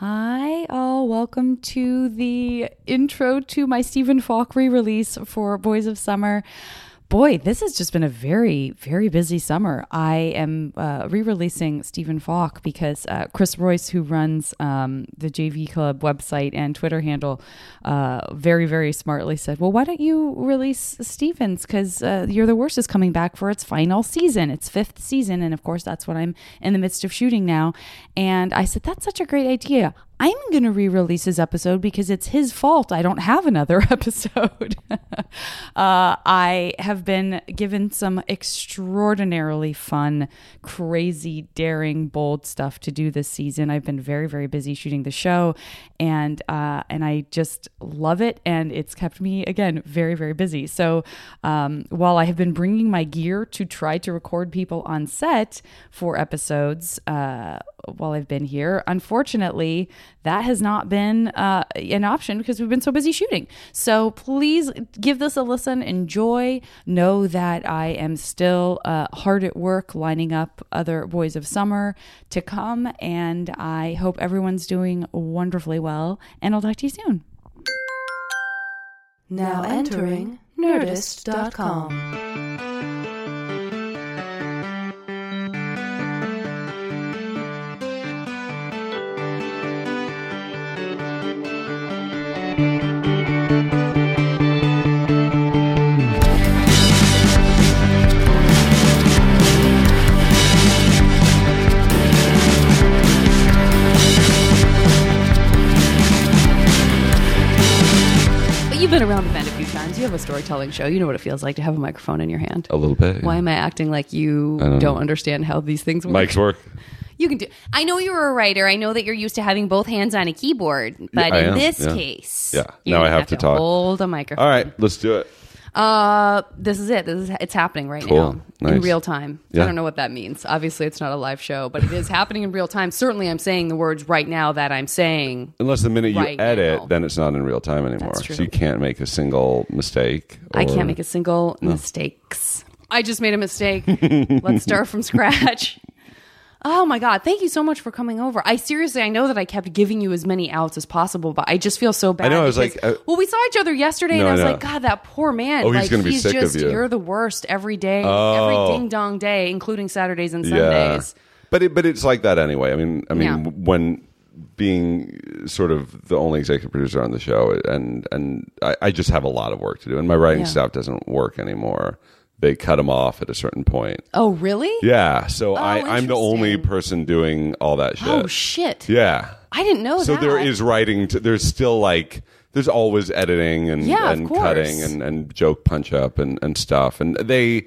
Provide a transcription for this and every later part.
Hi, all. Welcome to the intro to my Stephen Falk re release for Boys of Summer. Boy, this has just been a very, very busy summer. I am uh, re releasing Stephen Falk because uh, Chris Royce, who runs um, the JV Club website and Twitter handle, uh, very, very smartly said, Well, why don't you release Stevens? Because uh, You're the Worst is coming back for its final season, its fifth season. And of course, that's what I'm in the midst of shooting now. And I said, That's such a great idea. I'm going to re release his episode because it's his fault I don't have another episode. uh, I have been given some extraordinarily fun, crazy, daring, bold stuff to do this season. I've been very, very busy shooting the show, and uh, and I just love it, and it's kept me again very, very busy. So um, while I have been bringing my gear to try to record people on set for episodes uh, while I've been here, unfortunately that has not been uh, an option because we've been so busy shooting. So please give this a listen, enjoy. Know that I am still uh, hard at work lining up other Boys of Summer to come, and I hope everyone's doing wonderfully well. And I'll talk to you soon. Now entering Nerdist.com. been around the bend a few times. You have a storytelling show. You know what it feels like to have a microphone in your hand. A little bit. Why am I acting like you don't, understand how these things work? Mike's work. You can do. I know you're a writer. I know that you're used to having both hands on a keyboard, but I in am, this yeah. case, Yeah. you're Now I gonna have to talk. Hold a microphone. All right, let's do it. Uh, this is it. This is it's happening right Cool. now in real time. I don't know what that means. Obviously, it's not a live show, but it is happening in real time. Certainly, I'm saying the words right now that I'm saying. Unless the minute you Right edit, now. then it's not in real time anymore. So you can't make a single mistake. I can't make a single mistakes. I just made a mistake. Let's start from scratch. Oh my god! Thank you so much for coming over. I seriously, I know that I kept giving you as many outs as possible, but I just feel so bad. I know, I was because- like, uh, well, we saw each other yesterday, and No, I I was know. like, God, that poor man. Oh, he's like, gonna be he's sick of just, you. You're the worst every day, Oh. every ding dong day, including Saturdays and Yeah. Sundays. But it, but it's like that anyway. I mean, I mean, Yeah. when being sort of the only executive producer on the show, and and I, I just have a lot of work to do, and my writing Yeah. staff doesn't work anymore. They cut them off at a certain point. Oh, really? Yeah, so I, I'm the only person doing all that shit. Oh shit! Yeah. I didn't know so that. there is writing to, there's still like there's always editing and, Yeah, and cutting and, and joke punch up and, and stuff and they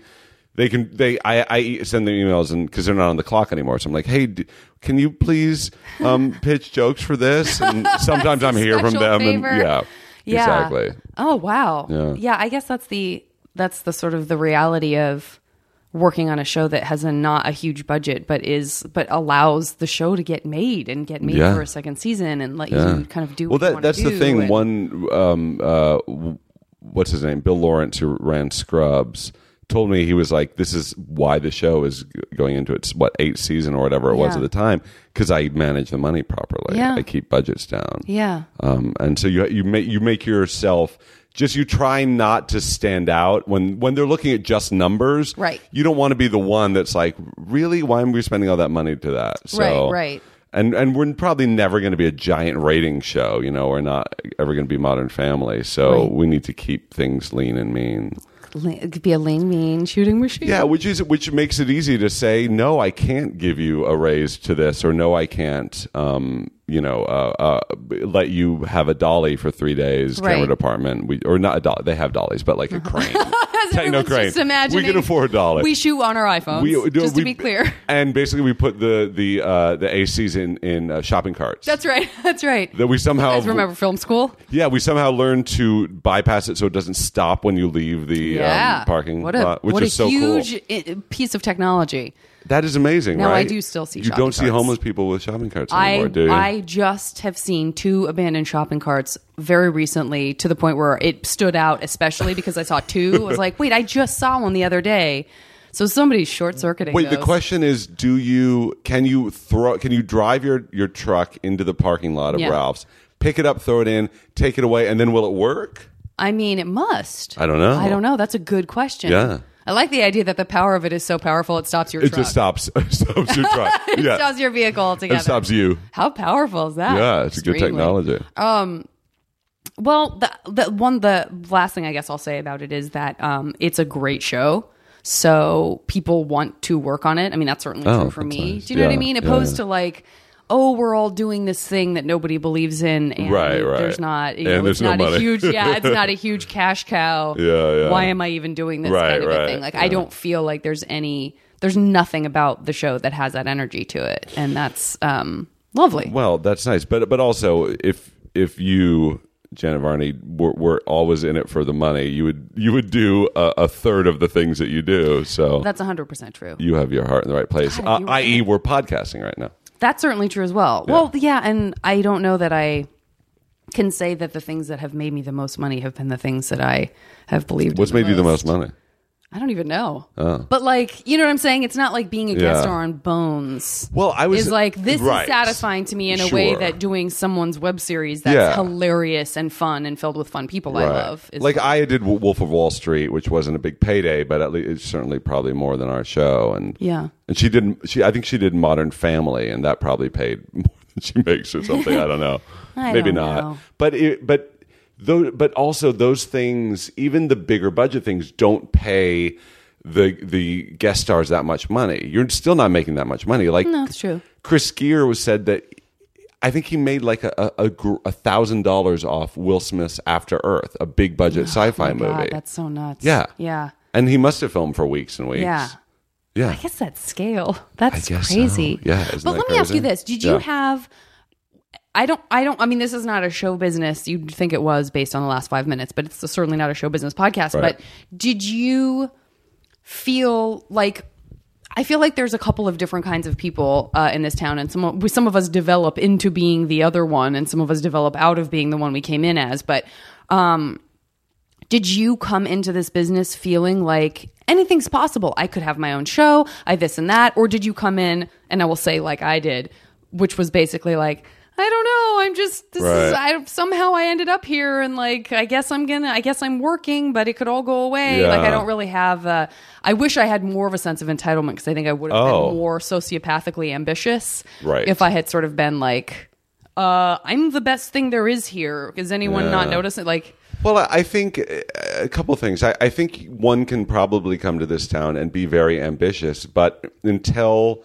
they can they I, I send them emails and because they're not on the clock anymore so i'm like hey d- can you please um, pitch jokes for this and sometimes i'm here from them favor. and yeah, Yeah. exactly Oh wow. Yeah. Yeah. I guess that's the that's the sort of the reality of working on a show that has a not a huge budget but is but allows the show to get made and get made Yeah. for a second season and let Yeah. you kind of do well what that wanna that's the thing and- one um uh what's his name bill lawrence who ran scrubs told me he was like this is why the show is going into its what eighth season or whatever it was at the time because i manage the money properly Yeah. i keep budgets down Yeah. um and so you you make you make yourself just you try not to stand out when when they're looking at just numbers Right. you don't want to be the one that's like really why am we spending all that money to that so Right, right. and and we're probably never going to be a giant rating show. You know, we're not ever going to be Modern Family. So Right. we need to keep things lean and mean. It could be a lean mean shooting machine. Yeah, which is which makes it easy to say no. I can't give you a raise to this, or no, I can't. Um, you know, uh, uh, let you have a dolly for three days. Right. Camera department, we or not a dolly. They have dollies, but like a crane, techno crane. Just imagining we can afford a dolly. We shoot on our iPhones. We- just we- to be clear. and basically we put the the uh, the ACs in in uh, shopping carts. That's right. That's right. that we somehow remember film school? Yeah, we somehow learned to bypass it so it doesn't stop when you leave the Yeah. um, parking what a, lot, which what is a so huge cool. piece of technology. That is amazing, Now, I do still see You don't see carts. homeless people with shopping carts I anymore, do you? I just have seen two abandoned shopping carts very recently to the point where it stood out, especially because I saw two. I was like, wait, I just saw one the other day. So somebody's short circuiting. Wait, the question is, do you can you throw can you drive your your truck into the parking lot of Yeah. Ralph's, pick it up, throw it in, take it away, and then will it work? I mean, it must. I don't know. I don't know. That's a good question. Yeah. I like the idea that the power of it is so powerful it stops your truck. It truck. just stops stops your truck. it yeah, stops your vehicle altogether. it stops you. How powerful is that? Yeah, it's a good Extremely. technology. Well, the the one the last thing I guess I'll say about it is that um, it's a great show. So people want to work on it. I mean, that's certainly Oh, true for that's me. nice. Do you know what I Yeah, mean? yeah, Opposed yeah. to like, oh, we're all doing this thing that nobody believes in, and Right, right. there's not, you know, there's it's no not a money. huge, yeah, it's not a huge cash cow. Yeah, yeah. Why am I even doing this Right, kind of a thing? Like, yeah. I don't feel like there's any, there's nothing about the show that has that energy to it, and that's um, lovely. Well, that's nice, but but also if if you Janet Varney were, were always in it for the money, you would you would do a, a third of the things that you do. So That's 100% true. you have your heart in the right place. God, Uh, I.e., we're podcasting right now. That's certainly true as well. Well, yeah, and I don't know that I can say that the things that have made me the most money have been the things that I have believed. What's made you the most money? I don't even know. Oh. But like, you know what I'm saying? It's not like being a guest Yeah. star on Bones. Well, I was is like this right. is satisfying to me in a way Sure. that doing someone's web series that's Yeah. hilarious and fun and filled with fun people I love. Is like I did W- Wolf of Wall Street, which wasn't a big payday, but at least it's certainly probably more than our show. And Yeah. and she did. She I think she did Modern Family, and that probably paid more than she makes or something. I don't know. I Maybe don't not. know. But it, but though, but also those things, even the bigger budget things, don't pay the the guest stars that much money. You're still not making that much money. Like No, it's true. Chris Geere was said that I think he made like a a, a gr- a thousand dollars off Will Smith's After Earth, a big budget oh sci-fi Oh God, movie. that's so nuts. Yeah. Yeah. and he must have filmed for weeks and weeks. Yeah. yeah. I guess that scale. That's guess so. crazy. Yeah, But let me ask you this. Did you Yeah. have I don't I don't I mean this is not a show business. You'd think it was based on the last 5 minutes, but it's certainly not a show business podcast, Right. but did you feel like I feel like there's a couple of different kinds of people uh, in this town, and some of, some of us develop into being the other one, and some of us develop out of being the one we came in as. But um, did you come into this business feeling like anything's possible? I could have my own show, I this and that, or did you come in and I will say like I did, which was basically like I don't know, I'm just this is I somehow I ended up here and like I guess I'm gonna I guess I'm working, but it could all go away. Yeah. Like I don't really have. Uh, I wish I had more of a sense of entitlement because I think I would have Oh. been more sociopathically ambitious Right. if I had sort of been like. Uh, I'm the best thing there is here. Does anyone not Yeah. notice it? Like, Well, I I think uh, a couple things. I, I think one can probably come to this town and be very ambitious, but until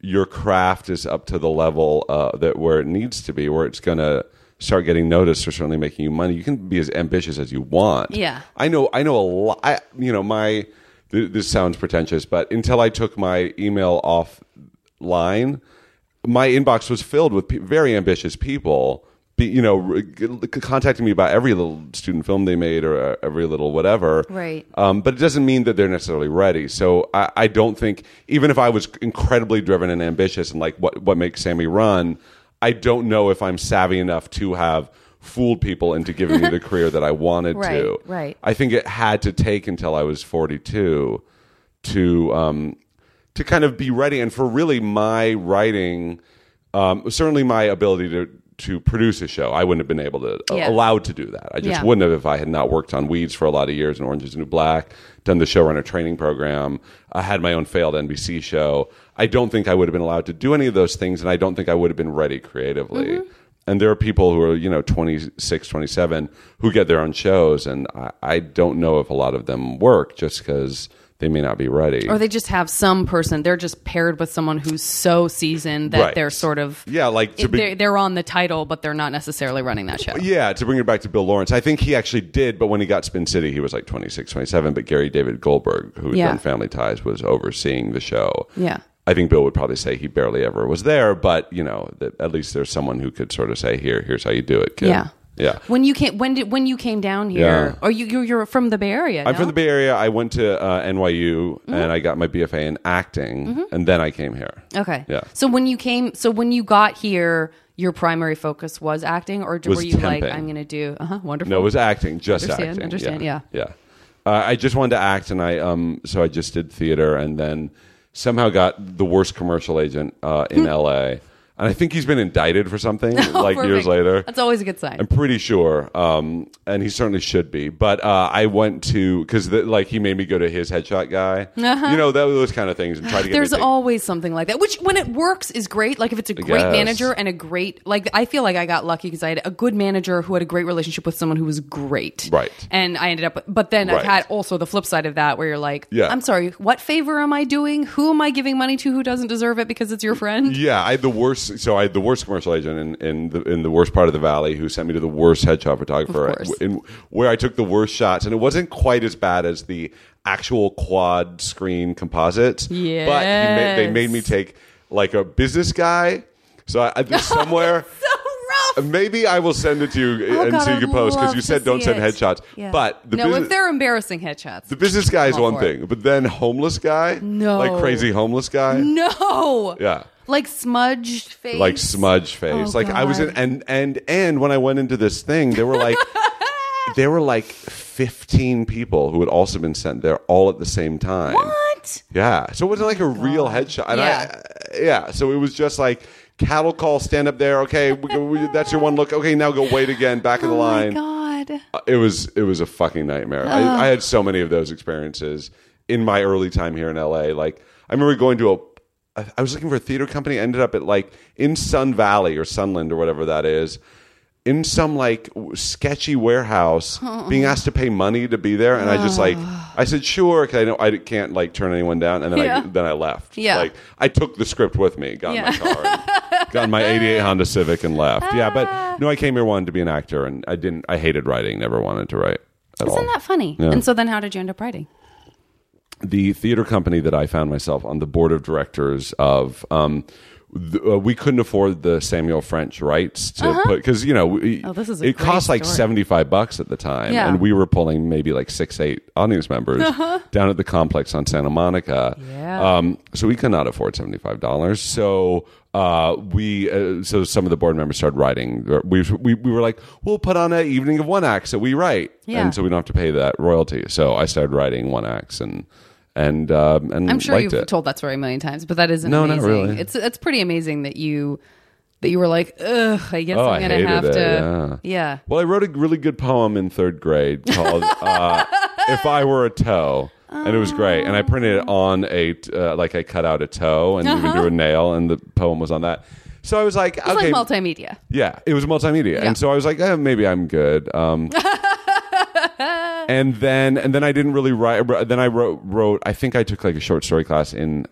your craft is up to the level uh, that where it needs to be, where it's going to start getting noticed or certainly making you money, you can be as ambitious as you want. Yeah. I know. I know a lot. I, you know, my th- this sounds pretentious, but until I took my email offline, my inbox was filled with pe- very ambitious people. Be, you know, contacting me about every little student film they made or uh, every little whatever. Right. Um, but it doesn't mean that they're necessarily ready. So I, I don't think, even if I was incredibly driven and ambitious and like what what makes Sammy run, I don't know if I'm savvy enough to have fooled people into giving me the career that I wanted Right, to. right. I think it had to take until I was 42 to um, to kind of be ready, and for really my writing, um, certainly my ability to to produce a show, I wouldn't have been able to Yeah. allowed to do that. I just Yeah. wouldn't have if I had not worked on Weeds for a lot of years and Orange Is the New Black, done the showrunner training program, I had my own failed NBC show. I don't think I would have been allowed to do any of those things, and I don't think I would have been ready creatively. Mm-hmm. And there are people who are, you know, 26, 27 who get their own shows, and I, I don't know if a lot of them work just because they may not be ready. or they just have some person. They're just paired with someone who's so seasoned that Right. they're sort of Yeah, like to be- they're, they're on the title, but they're not necessarily running that show. Yeah, to bring it back to Bill Lawrence, I think he actually did, but when he got Spin City, he was like 26, 27. But Gary David Goldberg, who had Yeah. done Family Ties, was overseeing the show. Yeah. I think Bill would probably say he barely ever was there, but you know, that at least there's someone who could sort of say, "Here, here's how you do it." Kid. Yeah. Yeah. When you came, when did when you came down here? Yeah. Or you you're, you're from the Bay Area? I'm no? from the Bay Area. I went to uh, NYU Mm-hmm. and I got my BFA in acting, and then I came here. Okay. Yeah. So when you came, so when you got here, your primary focus was acting, or Was were you like, temping. I'm going to do? Uh huh. Wonderful. No, it was acting, just Understand, acting. understand, yeah, yeah. Uh, I just wanted to act, and I um, so I just did theater, and then somehow got the worst commercial agent uh, in L.A. And I think he's been indicted for something like years later. That's always a good sign. I'm pretty sure, um, and he certainly should be. But uh, I went to because like he made me go to his headshot guy. You know that, those kind of things, and try to get. Uh-huh. There's always something like that, which when it works is great. Like if it's a great guess. manager and a great, like I feel like I got lucky because I had a good manager who had a great relationship with someone who was great. Right. And I ended up, but then I've had also the flip side of that where you're like, Yeah. I'm sorry, what favor am I doing? Who am I giving money to who doesn't deserve it because it's your friend? Yeah, I had the worst. So I had the worst commercial agent in, in the in the worst part of the valley who sent me to the worst headshot photographer, in, where I took the worst shots, and it wasn't quite as bad as the actual quad screen composites. Yeah, but made, they made me take like a business guy. So I, I somewhere. So rough. Uh, maybe I will send it to you Oh, and God, so you I'd can post because you said don't send it. headshots. Yeah. But the no, business, if they're embarrassing headshots, the business guy is one thing, but then homeless guy, No. like crazy homeless guy, no, yeah. Like smudged face, like smudge face. Oh, like I was in, and and and when I went into this thing, there were like there were like fifteen people who had also been sent there all at the same time. What? Yeah, so it wasn't like a real headshot. And Yeah. I, yeah, so it was just like cattle call, stand up there. Okay, we, we, that's your one look. Okay, now go wait again, back in the Oh line. my god. Uh, It was it was a fucking nightmare. I, I had so many of those experiences in my early time here in LA. Like I remember going to a I was looking for a theater company. I Ended up at like in Sun Valley or Sunland or whatever that is. In some like sketchy warehouse, oh. being asked to pay money to be there, and I just like I said sure because I know I can't like turn anyone down, and then I then I left. Yeah. like I took the script with me, got in my car, got in my '88 Honda Civic, and left. Yeah, but ah. no, I came here wanted to be an actor, and I didn't. I hated writing, never wanted to write at all Isn't that funny? Yeah. And so then, how did you end up writing? The theater company that I found myself on the board of directors of. Um, th- uh, we couldn't afford the Samuel French rights to put because you know we, Uh-huh. Oh, this is it cost like story. seventy five bucks at the time, Yeah. and we were pulling maybe like six eight audience members down at the complex on Santa Monica. Uh-huh. Yeah. Um, so we could not afford seventy five dollars. So uh, we uh, so some of the board members started writing. We, we we were like, we'll put on an evening of one acts that we write, Yeah. and so we don't have to pay that royalty. So I started writing one acts and and um, and I'm sure you've it. told that story a million times, but that is No, not amazing. really. It's it's pretty amazing that you that you were like, ugh, I guess Oh, I'm gonna have it, to. yeah. yeah. Well, I wrote a really good poem in third grade called uh, "If I Were a Toe," and it was great. And I printed it on a uh, like I cut out a toe and even drew a nail, and the poem was on that. So I was like, Uh-huh. It's okay, like multimedia. yeah, it was multimedia, Yeah. and so I was like, eh, maybe I'm good. Um, and then and then I didn't really write. Then I wrote wrote. I think I took like a short story class in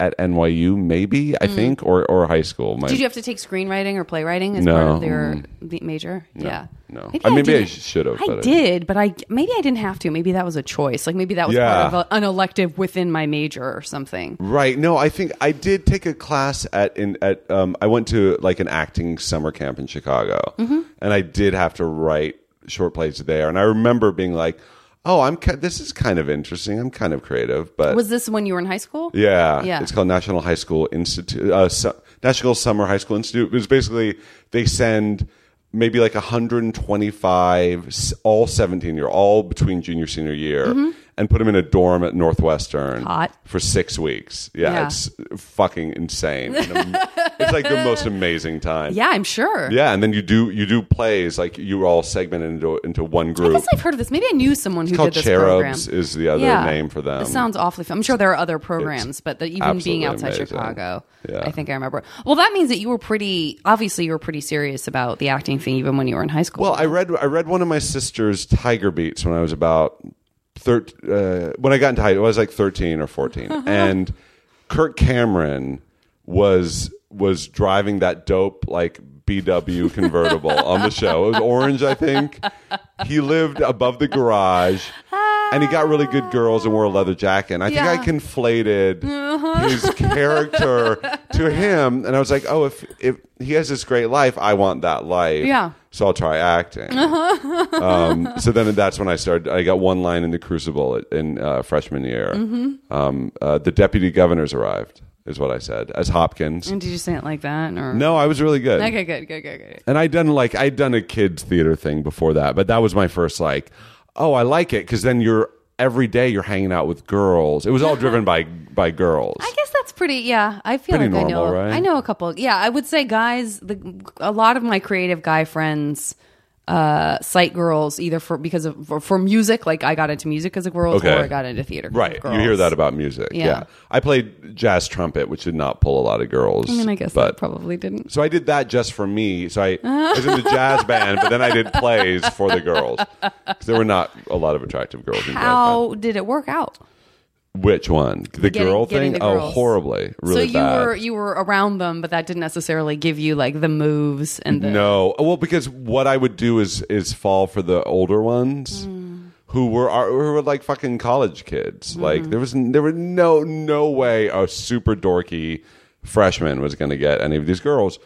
at NYU, maybe I think, or or high school. My, Mm. Did you have to take screenwriting or playwriting as No. part of your the major? yeah. no. Maybe Uh, maybe I should have, I I- did, but I maybe I didn't have to. Maybe that was a choice. Like maybe that was Yeah. part of a, an elective within my major or something. Right. No, I think I did take a class at in at um I went to like an acting summer camp in Chicago. Mm-hmm. And I did have to write short plays there and I remember being like, "Oh, I'm ki- this is kind of interesting. I'm kind of creative." But Was this when you were in high school? yeah, Yeah. It's called National High School Institute uh, Su- National Summer High School Institute. It was basically they send maybe like 125 all 17 year all between junior senior year and put them in a dorm at Northwestern. Hot. for 6 weeks. Yeah, Yeah. it's fucking insane. And am- it's like the most amazing time. Yeah, I'm sure. Yeah, and then you do you do plays like you all segmented into into one I group. guess I've heard of this. Maybe I knew someone who called did this program. Cherubs is the other name for them. It sounds awfully fun. I'm sure there are other programs, but that even being absolutely outside amazing. Chicago, Yeah. I think I remember. Well, that means that you were pretty, obviously, you were pretty serious about the acting thing even when you were in high school. Well, I read I read one of my sister's Tiger Beats when I was about thir- uh, when I got into high. I was like thirteen or fourteen, and Kirk Cameron was was driving that dope like BW convertible on the show. It was orange, I think. He lived above the garage. And he got really good girls and wore a leather jacket. And I think I conflated his character to him. And I was like, oh, if, if he has this great life, I want that life Yeah. so I'll try acting. um, so then that's when I started. I got one line in the Crucible in uh, freshman year. Um, uh, the deputy governors arrived, is what I said as Hopkins. and did you say it like that? Or? No, I was really good. Okay, good, good, good, good. And I'd done like I'd done a kids theater thing before that, but that was my first like. Oh, I like it because then you're every day you're hanging out with girls. It was all uh-huh. driven by by girls. I guess that's pretty. Yeah, I feel Pretty like I know. right? I know a couple. Yeah, I would say guys. The a lot of my creative guy friends uh sight girls either for because of for, for music like i got into music as a girl Okay. or i got into theater 'cause of Right, you hear that about music. Yeah. Yeah. I played jazz trumpet, which did not pull a lot of girls. i mean i guess but that probably didn't So I did that just for me. So I, I was in the jazz band, but then I did plays for the girls 'Cause there were not a lot of attractive girls in jazz how did it work out band. Which one? The Getting- girl getting thing? the Oh, girls. horribly, really so you bad. were you were around them but that didn't necessarily give you like the moves and the No, well, because what I would do is is fall for the older ones. Hmm. Who were are, who were like fucking college kids? Mm-hmm. Like there was there were no no way a super dorky freshman was going to get any of these girls.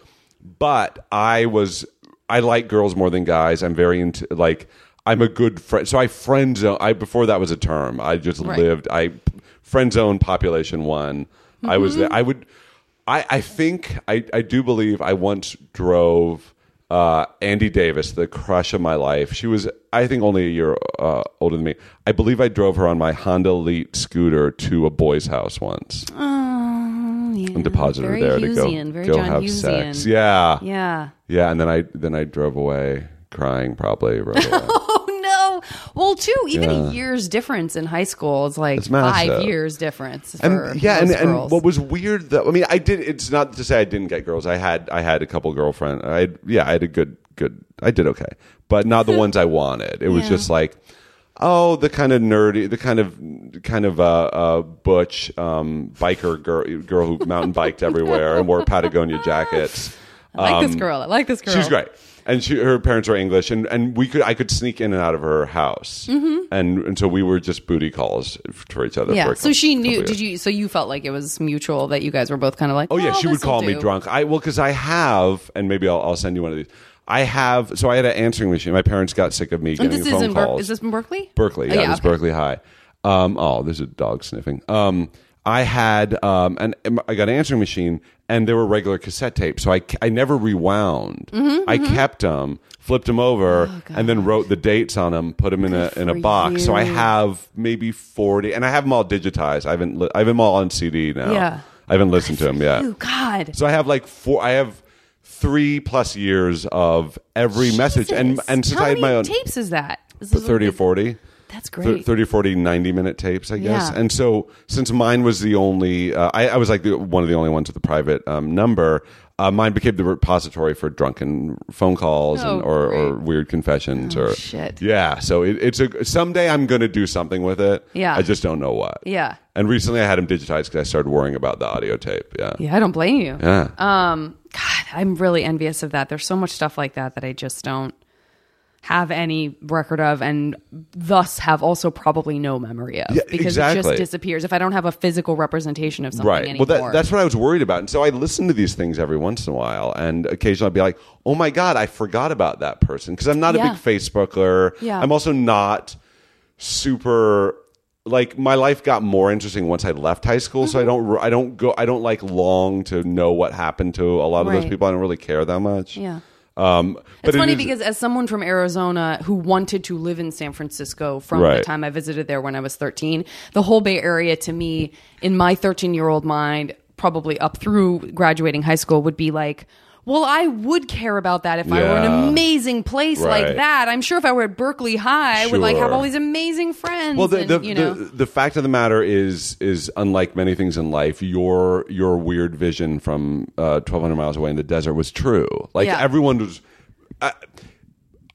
But I was I like girls more than guys. I'm very into like I'm a good friend. So I friend zone. I before that was a term. I just Right. lived. I friend zone population one. I was there. I would. I, I think I, I do believe I once drove uh, Andy Davis, the crush of my life. She was I think only a year uh, older than me. I believe I drove her on my Honda Elite scooter to a boy's house once Oh, yeah. and deposited very her there to go very go John have Hughesian. sex. Yeah, yeah yeah, and then I then I drove away crying probably. Right well too even Yeah. a year's difference in high school is like five years difference for and yeah, and, and what was weird though, I mean, I did. It's not to say I didn't get girls. I had I had a couple girlfriends. I yeah, I had a good good. I did okay, but not the ones I wanted. It was Yeah. just like. Oh, the kind of nerdy, the kind of kind of uh, uh, butch um, biker girl, girl who mountain biked everywhere and wore Patagonia jackets. I like this um, girl. I like this girl. She's great, and she, her parents were English, and, and we could I could sneak in and out of her house, mm-hmm. and and so we were just booty calls for each other. Yeah. So she knew. Did you? So you felt like it was mutual that you guys were both kind of like. Oh yeah, she would call me do. drunk. I well because I have, and maybe I'll, I'll send you one of these. I have. So I had an answering machine. My parents got sick of me And getting this is phone in Ber- is this in Berkeley? Berkeley, Oh, yeah, it was okay. Berkeley High. Um, oh, there's a dog sniffing. Um, I had um, and I got an answering machine, and there were regular cassette tapes. So I, I never rewound. Mm-hmm, I kept them, flipped them over, and then wrote the dates on them, put them in a in a Oh, box. So I have maybe forty, and I have them all digitized. I haven't li- I have them all on CD now. Yeah. I haven't listened to them yet. Oh God. So I have like four. I have three plus years of every message, and and since How I had many my own tapes is that? Is thirty or forty. That's great. 30 40 90 minute tapes i guess Yeah. and so since mine was the only uh, I, I was like the, one of the only ones with a private um, number uh, mine became the repository for drunken phone calls and, Oh, or, or weird confessions Oh, or shit. yeah so it, it's a someday i'm gonna do something with it Yeah. i just don't know what Yeah. and recently i had them digitized because i started worrying about the audio tape yeah Yeah, I don't blame you. yeah Um, God, I'm really envious of that. There's so much stuff like that that I just don't have any record of, and thus have also probably no memory of. Yeah, because it just disappears. If I don't have a physical representation of something right. Anymore. well that, that's what i was worried about. And so i listen to these things every once in a while and occasionally i'll be like oh my god i forgot about that person. Because i'm not a big facebooker. Yeah. i'm also not super like my life got more interesting once i left high school so i Mm-hmm. don't i don't go i don't like long to know what happened to a lot of those people. I don't really care that much. Yeah. Um It's funny is- because as someone from Arizona who wanted to live in San Francisco from the time I visited there when I was 13, the whole Bay Area to me, in my 13 year old mind, probably up through graduating high school, would be like, well, I would care about that if I were in Yeah. an amazing place like Right. that. I'm sure if I were at Berkeley High, I would like have Sure. all these amazing friends. Well, the, and, the, you know, the, the fact of the matter is, is unlike many things in life, your your weird vision from uh, 1,200 miles away in the desert was true. Like Yeah. everyone was. I,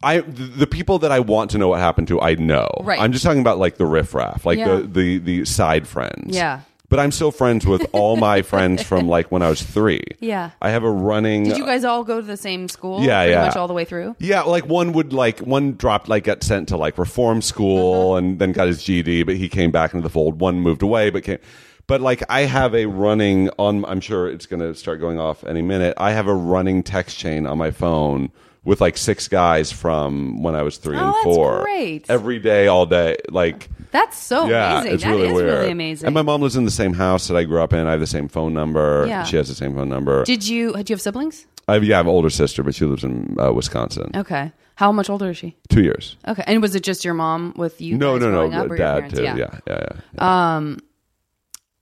I the the people that I want to know what happened to, I know. Right. I'm just talking about like the riffraff, like Yeah. the, the the side friends. Yeah. But I'm still friends with all my friends from like when I was three. Yeah. I have a running. did you guys all go to the same school? Yeah, pretty yeah. much all the way through. Yeah, like one would like one dropped like got sent to like reform school Uh-huh. and then got his GD, but he came back into the fold. One moved away, but came. But like I have a running on. I'm sure it's going to start going off any minute. I have a running text chain on my phone with like six guys from when I was three Oh, and that's four. great. Every day, all day. Like That's so yeah, amazing. it's That really is weird. really amazing. And my mom lives in the same house that I grew up in. I have the same phone number. Yeah. She has the same phone number. did you? Did you have siblings? I have, yeah, I have an older sister, but she lives in uh, Wisconsin. Okay. How much older is she? Two years. Okay. And was it just your mom with you? No, no, no. up, Dad too. Yeah. Yeah, yeah, yeah.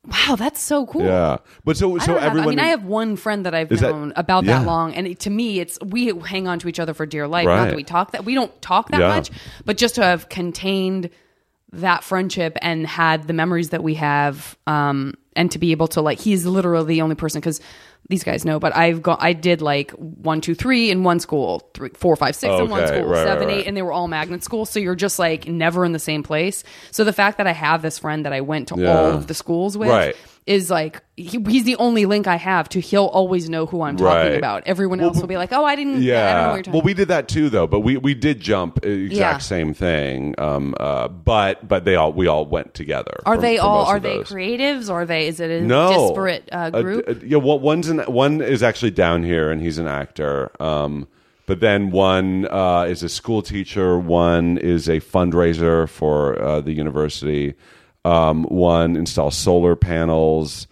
Wow, that's so cool. yeah. But so so have- everyone. I mean, I have one friend that I've Is that- known about yeah. that long, and it, to me, it's we hang on to each other for dear life. Not Right. that we talk that we don't talk that Yeah. much, but just to have contained that friendship and had the memories that we have, um, and to be able to like, he's literally the only person because these guys know, but I've got I did like one, two, three in one school, three, four, five, six in one school, right, seven, right, eight, right. and they were all magnet schools. So you're just like never in the same place. So the fact that I have this friend that I went to Yeah. all of the schools with Right. Is like he, he's the only link I have to he'll always know who I'm talking Right. about. Everyone else will be like, "Oh, I didn't. Yeah. I don't know what you're talking." About. Well, we did that too, though. But we we did jump uh, exact Yeah. same thing. Um. Uh. But but they all we all went together. are for- they for all most are of they those. creatives or are they is it a no disparate uh, Uh, group? uh, yeah. Well, one's an, one is actually down here, and he's an actor. Um. But then one uh, is a school teacher. One is a fundraiser for uh, the university. Um, one installs solar panels.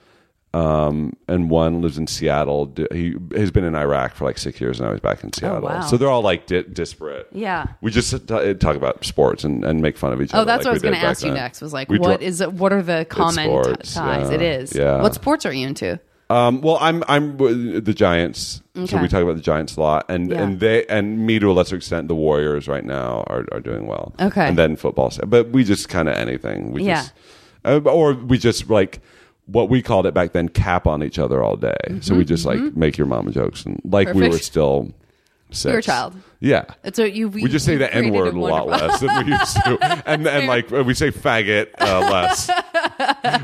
Um, and one lives in Seattle. He has been in Iraq for like six years, and now he's back in Seattle. Oh, wow. So they're all like di- disparate. Yeah. we just t- talk about sports and, and make fun of each other. Oh, that's like what I was going to ask you then. next. Was like, We what dro- is it? What are the common t- sports, ties? yeah, It is. yeah. What sports are you into? Um, well, I'm I'm the Giants, so we talk about the Giants a lot, and Yeah. and they and me to a lesser extent, the Warriors right now are, are doing well. Okay. and then football, but we just kind of anything. We Yeah. just, uh, or we just like what we called it back then, cap on each other all day. So we just like make your mama jokes and like we Mm-hmm. Were still. Were a child. Yeah. So you We just say the N word a lot less than we used to, and and like we say faggot uh, less.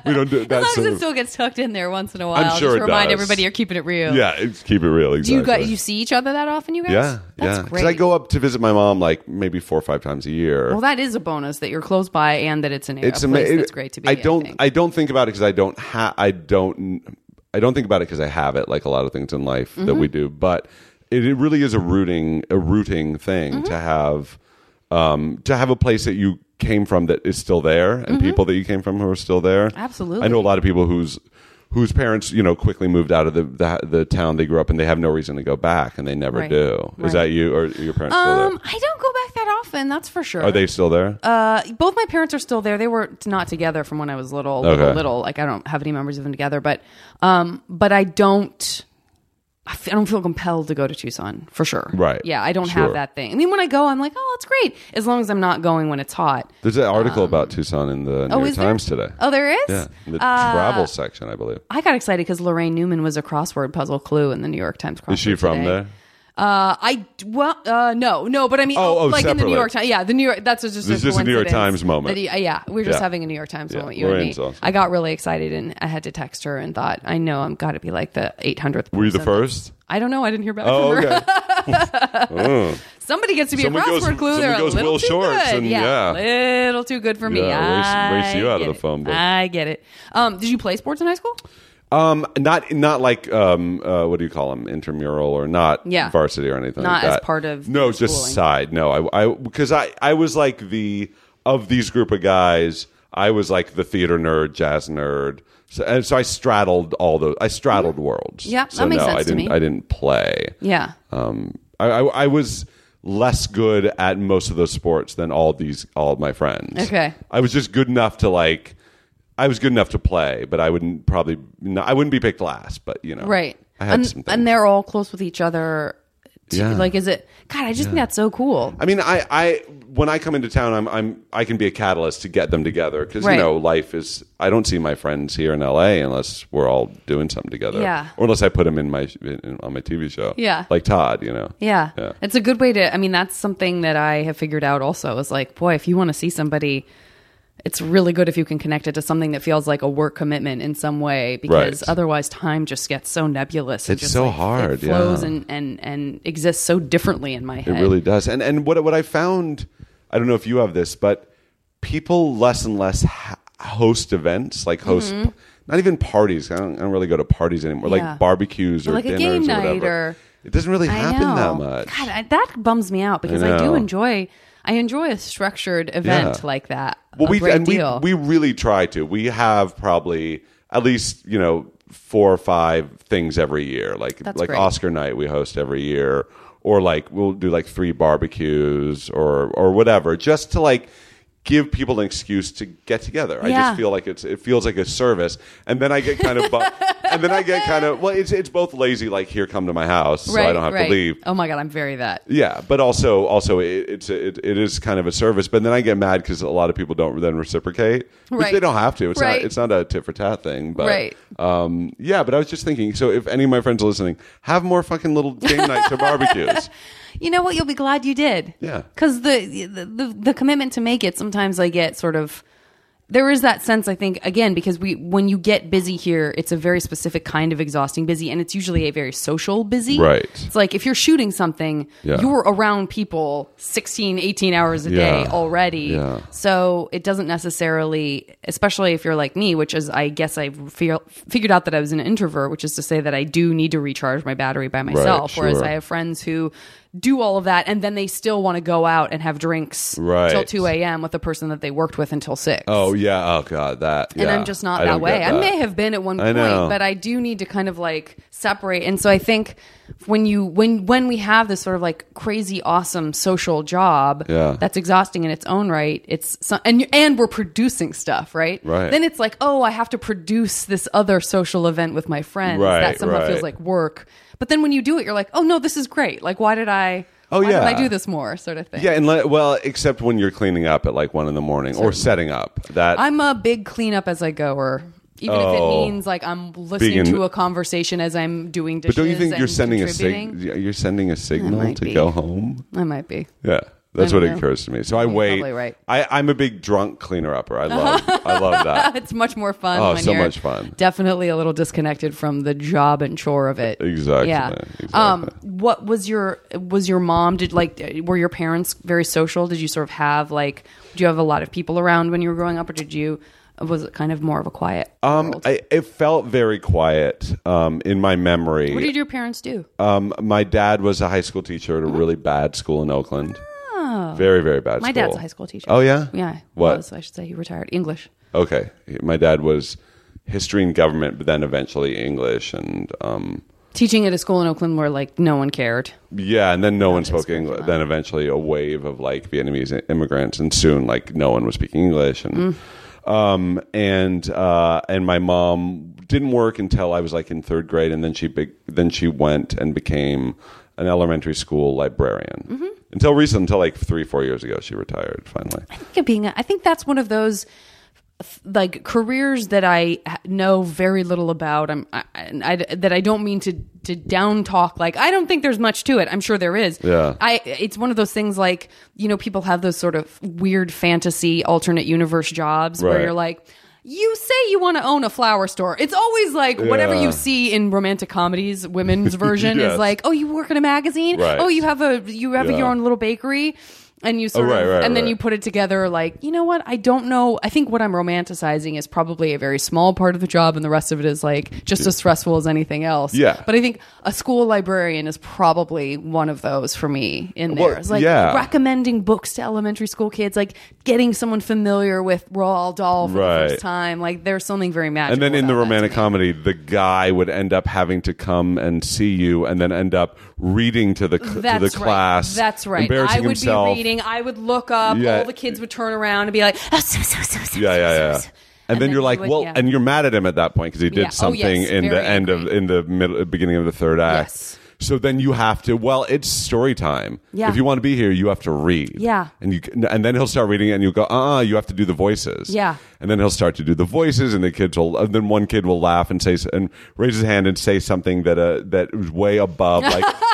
we don't do As long as it still gets tucked in there once in a while. I'm sure just it remind does. everybody you're keeping it real. yeah, it's, keep it real. Do you guys you see each other that often? You guys? Yeah, That's yeah. Because I go up to visit my mom like maybe four or five times a year. Well, that is a bonus that you're close by and that it's an it's a place amazing. that's great to be. I don't. think. I, don't think about it because I don't have. I don't. I don't think about it because I have it. Like a lot of things in life that Mm-hmm. we do, but it, it really is a rooting a rooting thing Mm-hmm. to have. Um, to have a place that you came from that is still there, and people that you came from who are still there. Mm-hmm. Absolutely. I know a lot of people whose whose parents, you know, quickly moved out of the, the the town they grew up in. They have no reason to go back, and they never Right. do. Right. Is that you or your parents Um? I don't go back that often. That's for sure. Are they still there? Uh, both my parents are still there. They were not together from when I was little, little, Okay. little. Like I don't have any memories of them together, but, um, but I don't. I f- I don't feel compelled to go to Tucson for sure. Right. Yeah, I don't Sure. have that thing. I mean, when I go, I'm like, oh, it's great as long as I'm not going when it's hot. There's an article about Tucson in the New oh, York is there? Times today. Oh, there is. Yeah, in the Uh, travel section, I believe. I got excited because Laraine Newman was a crossword puzzle clue in the New York Times. Crossword Is she from today. there? Uh, I well, uh, no, no, but I mean, Oh, oh, like in the. New York Times. Yeah, the New York. That's just This a is a New York Times moment. he- uh, yeah, we are just Yeah. having a New York Times Yeah, moment. You Laraine's and me. awesome. I got really excited and I had to text her and thought, I know I'm got to be like the 800th. Were you the first? I don't know. I didn't hear back Oh, from her. okay. Somebody gets to be Someone a goes- crossword clue. someone They're goes a little Will too Shortz good. and- yeah, yeah. little too good for me. Yeah, race- race you out of the phone book. I get it. Um, did you play sports in high school? Um, not not like um, uh, what do you call them? Intramural or not? Yeah. varsity or anything. Not like as that. part of No, just schooling. side. No, I, I because I I was like the of these group of guys. I was like the theater nerd, jazz nerd. So, and so I straddled all those. I straddled worlds. Yeah, that makes no, sense I to didn't. me. I didn't play. Yeah. Um, I, I, I was less good at most of those sports than all these all of my friends. Okay. I was just good enough to like. I was good enough to play, but I wouldn't probably. Not, I wouldn't be picked last, but you know, Right. I had and. And they're all close with each other. to- Yeah. Like, is it? God, I just think that's so cool. I mean, I, I when I come into town, I'm, I'm I can be a catalyst to get them together because Right. you know life is. I don't see my friends here in L.A. unless we're all doing something together. Yeah. Or unless I put them in my in, on my TV show. Yeah. Like Todd, you know. Yeah. Yeah. It's a good way to, I mean, that's something that I have figured out also is like, boy, if you want to see somebody, it's really good if you can connect it to something that feels like a work commitment in some way because Right. otherwise time just gets so nebulous. It's just so like, hard, It flows yeah. and, and, and exists so differently in my head. It really does. And and what what I found, I don't know if you have this, but people less and less ha- host events, like host not even parties. I don't, I don't really go to parties anymore, Mm-hmm. Yeah. like barbecues or like a dinners or whatever. or- it doesn't really I happen that much. God, I, that bums me out because I, do enjoy, I enjoy a structured event Yeah. like that. well, we and deal. we we really try to. We have probably at least you know four or five things every year, like That's like great. Oscar night we host every year, or like we'll do like three barbecues or or whatever, just to like give people an excuse to get together. I just feel like it's it feels like a service, and then I get kind of bu- and then I get kind of well, it's it's both lazy, like here, come to my house, so I don't have to leave. Oh my god, I'm very that. Yeah, but also also it, it's it, it is kind of a service. But then I get mad because a lot of people don't then reciprocate, which Right. they don't have to. It's Right. not it's not a tit for tat thing. But Right. um, yeah. But I was just thinking. So if any of my friends are listening, have more fucking little game nights or barbecues. You know what? You'll be glad you did. Yeah. Because the, the the the commitment to make it, sometimes I get sort of. There is that sense, I think, again, because we when you get busy here, it's a very specific kind of exhausting busy, and it's usually a very social busy. Right. It's like if you're shooting something, Yeah. you're around people 16, 18 hours a day already. Yeah. So it doesn't necessarily, especially if you're like me, which is, I guess I feel, figured out that I was an introvert, which is to say that I do need to recharge my battery by myself. Whereas sure. I have friends who do all of that and then they still want to go out and have drinks Right. till 2 a.m. with the person that they worked with until 6. Oh yeah. Oh god. That. And. I'm just not I that way. get I may have been at one point, but I do need to kind of like separate. And so I think when you when when we have this sort of like crazy awesome social job Yeah. that's exhausting in its own right, it's some, and and we're producing stuff, right? Right. Then it's like, "Oh, I have to produce this other social event with my friends." Right, that somehow right. feels like work. But then when you do it, you're like, "Oh no, this is great. Like why did I Oh, why did yeah. I do this more?" sort of thing. Yeah, and le- well, except when you're cleaning up at like one in the morning or setting up. That I'm a big cleanup as I goer. Even if it Oh. means like I'm listening Being- to a conversation as I'm doing dishes. but don't you think you're sending a contributing. sig- You're sending a signal might to be. go home. I might be. Yeah, that's what know. occurs to me. So I wait. right. I, I'm a big drunk cleaner upper. I love. I love that. It's much more fun. Oh, so much fun. Definitely a little disconnected from the job and chore of it. Exactly, Yeah. exactly. Um, what was your was your mom? Did like were your parents very social? Did you sort of have like? do you have a lot of people around when you were growing up, or did you? Was it kind of more of a quiet? Um? I, it felt very quiet um, in my memory. what did your parents do? um, my dad was a high school teacher at a really bad school in Oakland. Very, very bad. Oh. My school. dad's a high school teacher. Oh yeah. Yeah. What? Was, I should say he retired English. Okay. My dad was history and government, but then eventually English and um, Teaching at a school in Oakland where like no one cared. yeah, and then no one spoke English. Then eventually a wave of like Vietnamese immigrants, and soon like no one was speaking English, and Mm. um, and uh, and my mom didn't work until I was like in third grade, and then she be- then she went and became an elementary school librarian. Mm-hmm. Until recent, until like three, four years ago, she retired finally. I think being. a- I think that's one of those like careers that I know very little about. I'm I, I, that I don't mean to to down talk. Like I don't think there's much to it. I'm sure there is. Yeah. I. It's one of those things like you know people have those sort of weird fantasy alternate universe jobs where you're like. You say you want to own a flower store. It's always like whatever Yeah. you see in romantic comedies, women's version Yes. is like, oh, you work in a magazine. Right. Oh, you have a you have Yeah. your own little bakery, and you oh, sort right, of, right, and then you put it together like you know what? I don't know. I think what i'm romanticizing is probably a very small part of the job and the rest of it is like just as stressful as anything else. Yeah. but i think a school librarian is probably one of those for me in Well, there. It's like yeah. recommending books to elementary school kids like getting someone familiar with Roald Dahl for Right. the first time. Like there's something very magical And then in the about that to romantic comedy, the guy would end up having to come and see you, and then end up reading to the cl- to the right. class. That's right. Embarrassing I would himself. be reading. I would look up. Yeah. All the kids would turn around and be like, "Oh, so, so, so, Yeah, yeah, yeah. And, then then you're like, would- well, yeah. and you're mad at him at that point because he did Yeah. Oh, something yes. in the Very end of in the middle beginning of the third act. Yes. So then you have to. Well, it's story time. Yeah. If you want to be here, you have to read. Yeah. And you and then he'll start reading it, and you go, uh, uh you have to do the voices. Yeah. And then he'll start to do the voices, and the kids will. And then one kid will laugh and say and raise his hand and say something that uh that was way above like.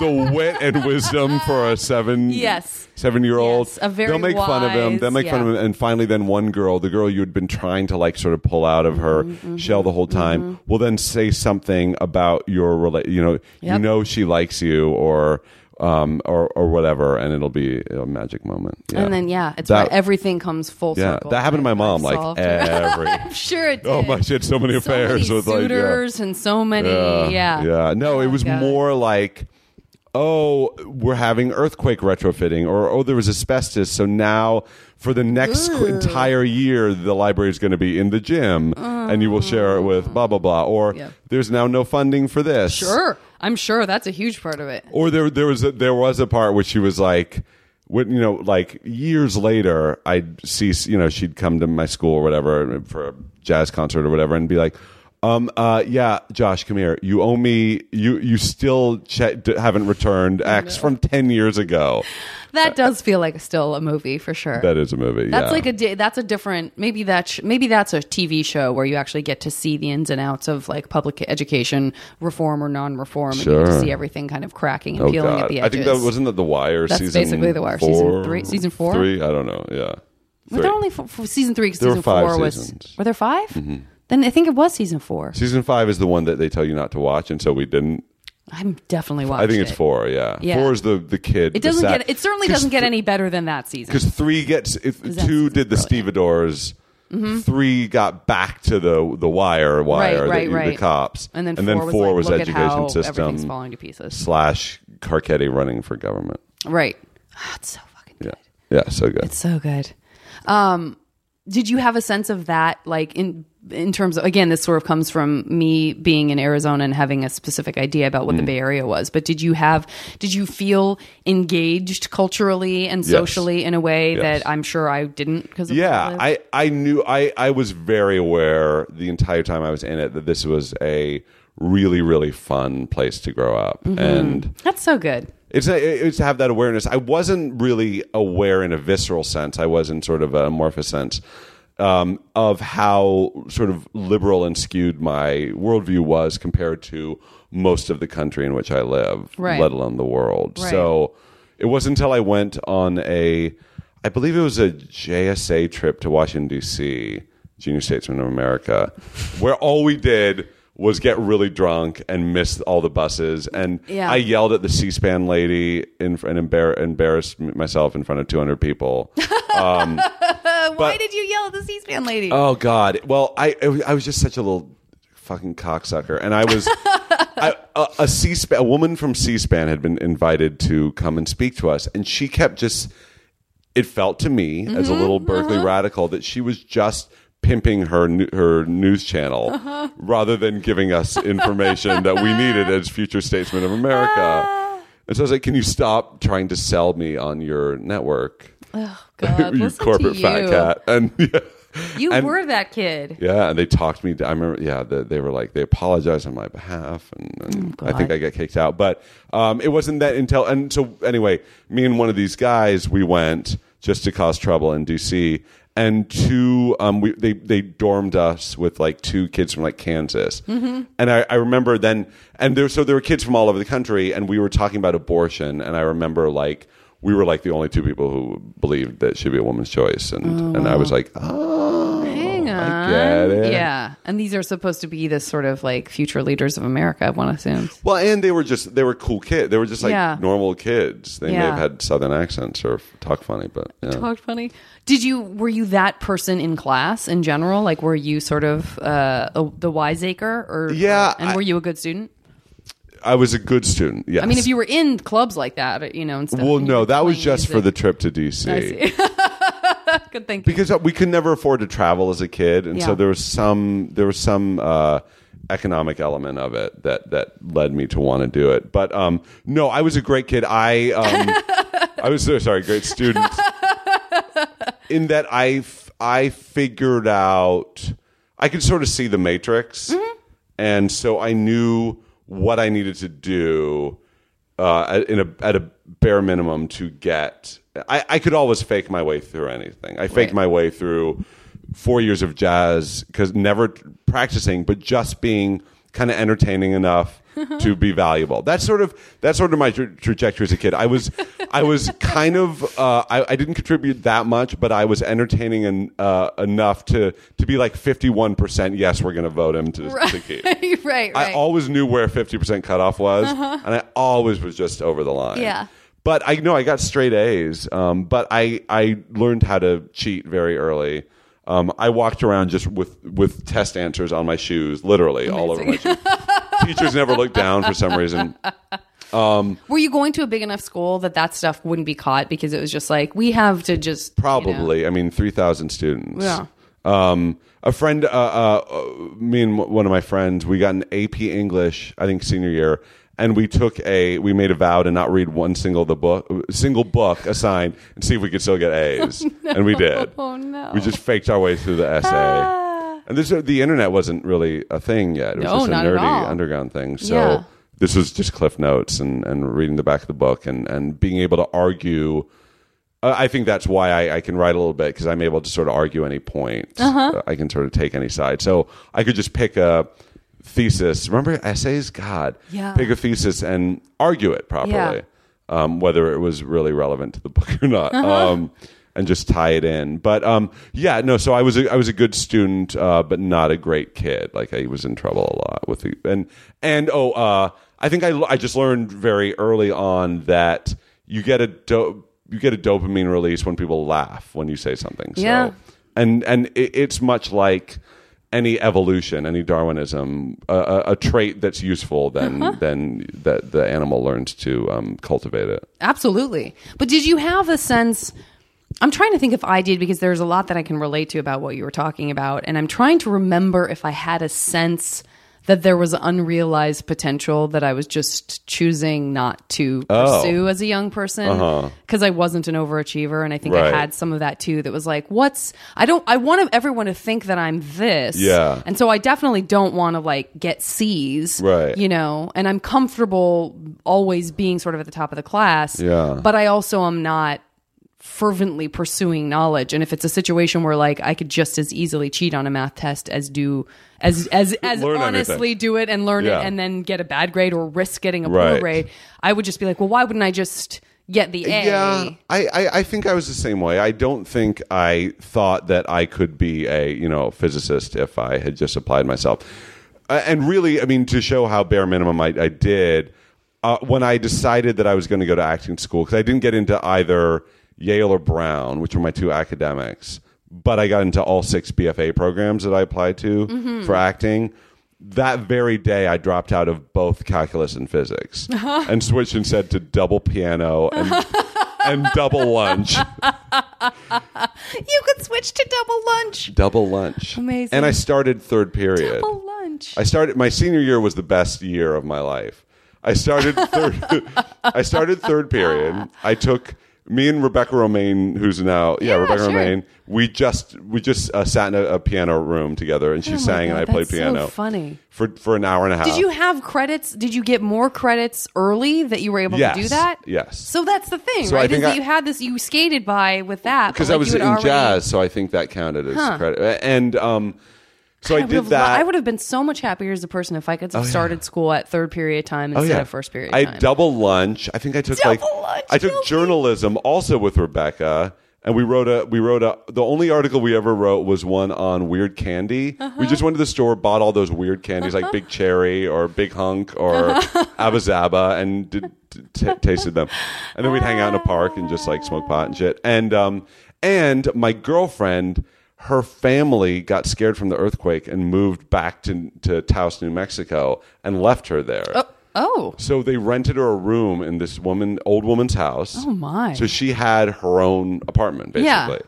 The wit and wisdom for a seven Yes. seven year old. Yes, a very They'll make fun of him. They'll wise- make fun of him and finally then one girl the girl you had been trying to like sort of pull out of her Mm-hmm, shell the whole time will then say something about your rela- you know you know she likes you or um or or whatever and it'll be a magic moment yeah. And then yeah, it's That- where everything comes full yeah circle. that happened to my mom like every I'm sure it did. oh my she had so many affairs many with like yeah. suitors and so many yeah. yeah. No, it was God. more like oh, we're having earthquake retrofitting, or oh, there was asbestos, so now for the next qu- entire year, the library is going to be in the gym, and you will share it with blah blah blah, or Yeah. there's now no funding for this. Sure. I'm sure that's a huge part of it. Or there there was a, there was a part where she was like. When, you know, like years later, I'd see, you know, she'd come to my school or whatever for a jazz concert or whatever, and be like, um, uh, yeah, Josh, come here. You owe me. You you still che- haven't returned X from ten years ago. That does feel like still a movie for sure. That is a movie. That's yeah. like a di- that's a different maybe that sh- maybe that's a TV show where you actually get to see the ins and outs of like public education reform or non-reform and you get to Sure. see everything kind of cracking and Oh peeling God! at the edges. I think that wasn't that the Wire That's season. basically The Wire. Four, Season three- season four? Three. I don't know. Yeah. Were there only season three? 'cause There were season five four was. seasons. Mm-hmm. Were there 5 Then I think it was season four. Season five is the one that they tell you not to watch, and so we didn't. I'm definitely watching. I think it's four. Yeah. Yeah. Four is the the kid. It doesn't get. It certainly doesn't get any better than that season. because three gets if two did the brilliant. stevedores. Three got back to the the wire wire Right, right, the, right. the cops, And then four was like, at education system falling to pieces. slash Carcetti running for government. Right. Ah, it's so fucking Yeah, good. yeah, so good. It's so good. Um, did you have a sense of that, like in in terms of again, this sort of comes from me being in Arizona and having a specific idea about what Mm. the Bay Area was. But did you have, did you feel engaged culturally and Yes. socially in a way Yes. that I'm sure I didn't? Because yeah i i knew i i was very aware the entire time i was in it that this was a really really fun place to grow up Mm-hmm. and that's so good. it's a, it's to have that awareness i wasn't really aware in a visceral sense i was in sort of an amorphous sense um, of how sort of liberal and skewed my worldview was compared to most of the country in which i live Right. let alone the world Right. so it wasn't until I went on a, I believe it was a JSA trip to Washington D.C., Junior Statesman of America, where all we did was get really drunk and miss all the buses. And Yeah. I yelled at the C-SPAN lady in, and embar- embarrassed myself in front of 200 people. Uh, why did you yell at the C-SPAN lady? Oh God! Well, I I was just such a little fucking cocksucker, and I was I, a, a C-SPAN, a woman from C-SPAN had been invited to come and speak to us, and she kept just. It felt to me as a mm-hmm, little Berkeley mm-hmm. radical that she was just pimping her her news channel uh-huh. rather than giving us information that we needed as future statesmen of America. Ah. And so I was like, "Can you stop trying to sell me on your network, God, you corporate to fat cat?" And yeah. You And- were that kid. Yeah, and they talked me. I remember. Yeah, the, they were like they apologized on my behalf, and, and I think I got kicked out. But um, it wasn't that until and so anyway, me and one of these guys we went just to cause trouble in DC, and two um, we they they dormed us with like two kids from like Kansas, mm-hmm. and I, I remember then and there so there were kids from all over the country, and we were talking about abortion, and I remember like. We were like the only two people who believed that it should be a woman's choice, and, and I was like, "Oh, Hang on. I get it." Yeah. And these are supposed to be the sort of like future leaders of America, one assumes. Well, and they were just they were cool kids. They were just like Yeah. normal kids. They may have had southern accents or f- talk funny, but yeah. Talked funny. Did you were you that person in class in general? Like were you sort of uh, a, the wiseacre or Yeah, and I- were you a good student? I was a good student. Yes. I mean, if you were in clubs like that, you know, and stuff. well, no, that was just for the trip to DC. I see. good thinking. because uh, we could never afford to travel as a kid, and so there was some there was some uh, economic element of it that that led me to want to do it. But um, no, I was a great kid. I um, I was sorry, great student. In that I f- I figured out I could sort of see the matrix, and so I knew what I needed to do uh, at- in a at a bare minimum to get. I, I could always fake my way through anything. I faked Right. my way through four years of jazz because never practicing, but just being kind of entertaining enough to be valuable. That's sort of that's sort of my tra- trajectory as a kid. I was I was kind of uh, I, I didn't contribute that much, but I was entertaining en- uh, enough to to be like fifty one percent. Yes, we're going to vote him to, to keep. right, right. I always knew where 50% cutoff was, and I always was just over the line. Yeah. But I know I got straight A's, um, but I, I learned how to cheat very early. Um, I walked around just with, with test answers on my shoes, literally all over my shoes. Teachers never looked down for some reason. Um, Were you going to a big enough school that that stuff wouldn't be caught because it was just like we have to just you know- Probably. I mean, 3,000 students. Yeah. Um, a friend, uh, uh, uh, me and one of my friends, we got an AP English, I think senior year, and we took a, we made a vow to not read one single the book, single book assigned, and see if we could still get A's, and we did. Oh no! We just faked our way through the essay. And this, the internet wasn't really a thing yet. It was. No, just a not at nerdy all. underground thing. So Yeah. this was just cliff notes and, and reading the back of the book and, and being able to argue. Uh, I think that's why I, I can write a little bit because I'm able to sort of argue any point. Uh-huh. Uh, I can sort of take any side. So I could just pick a thesis. Remember essays? God. Yeah. Pick a thesis and argue it properly, Yeah. um, whether it was really relevant to the book or not. Uh-huh. Um, and just tie it in, but um, yeah, no. So I was a, I was a good student, uh, but not a great kid. Like I was in trouble a lot with the and and oh, uh, I think I I just learned very early on that you get a do- you get a dopamine release when people laugh when you say something. So, Yeah. and and it, it's much like any evolution, any Darwinism, a, a, a trait that's useful, then Uh-huh. then that the animal learns to um, cultivate it. Absolutely. But did you have a sense? I'm trying to think if I did because there's a lot that I can relate to about what you were talking about. And I'm trying to remember if I had a sense that there was unrealized potential that I was just choosing not to Oh. pursue as a young person uh-huh. because I wasn't an overachiever. And I think Right. I had some of that too that was like, what's, I don't, I want everyone to think that I'm this. Yeah. And so I definitely don't want to like get C's. Right. You know, and I'm comfortable always being sort of at the top of the class. Yeah. But I also am not fervently pursuing knowledge and if it's a situation where like I could just as easily cheat on a math test as do as as as honestly anything. do it and learn Yeah. it and then get a bad grade or risk getting a Right. poor grade I would just be like well why wouldn't I just get the A Yeah, I, I, I think I was the same way. I don't think I thought that I could be a you know physicist if I had just applied myself. Uh, and really, I mean, to show how bare minimum I, I did, uh, when I decided that I was going to go to acting school, because I didn't get into either Yale or Brown, which were my two academics, but I got into all six BFA programs that I applied to mm-hmm. for acting. That very day, I dropped out of both calculus and physics and switched and said to double piano and, and double lunch. you could switch to double lunch Double lunch. Amazing. And I started third period. double lunch I started my senior year was the best year of my life. I started third. I started third period. I took me and Rebecca Romijn, who's now yeah, Yeah, Rebecca sure. Romijn. We just we just uh, sat in a, a piano room together, and she Oh sang and I played that's so piano. funny. for for an hour and a half. did you have credits did you get more credits early that you were able Yes. to do that Yes. so that's the thing So right is think that I- you had this you skated by with that because like, I was in already- jazz, so I think that counted as Huh. credit. And um, so I, would did have, that. Oh, I would have been so much happier as a person if I could have started school at third period time instead of first period I time. had double lunch. I think I took like lunch, I took journalism also with Rebecca, and we wrote a we wrote a. The only article we ever wrote was one on weird candy. Uh-huh. We just went to the store, bought all those weird candies like Big Cherry or Big Hunk or Uh-huh. Abba Zaba, and did, t- t- tasted them. And then we'd hang out in a park and just like smoke pot and shit. And um and my girlfriend. Her family got scared from the earthquake and moved back to to Taos, New Mexico, and left her there. Oh, oh So they rented her a room in this woman, old woman's house. Oh, my. So she had her own apartment, basically. Yeah.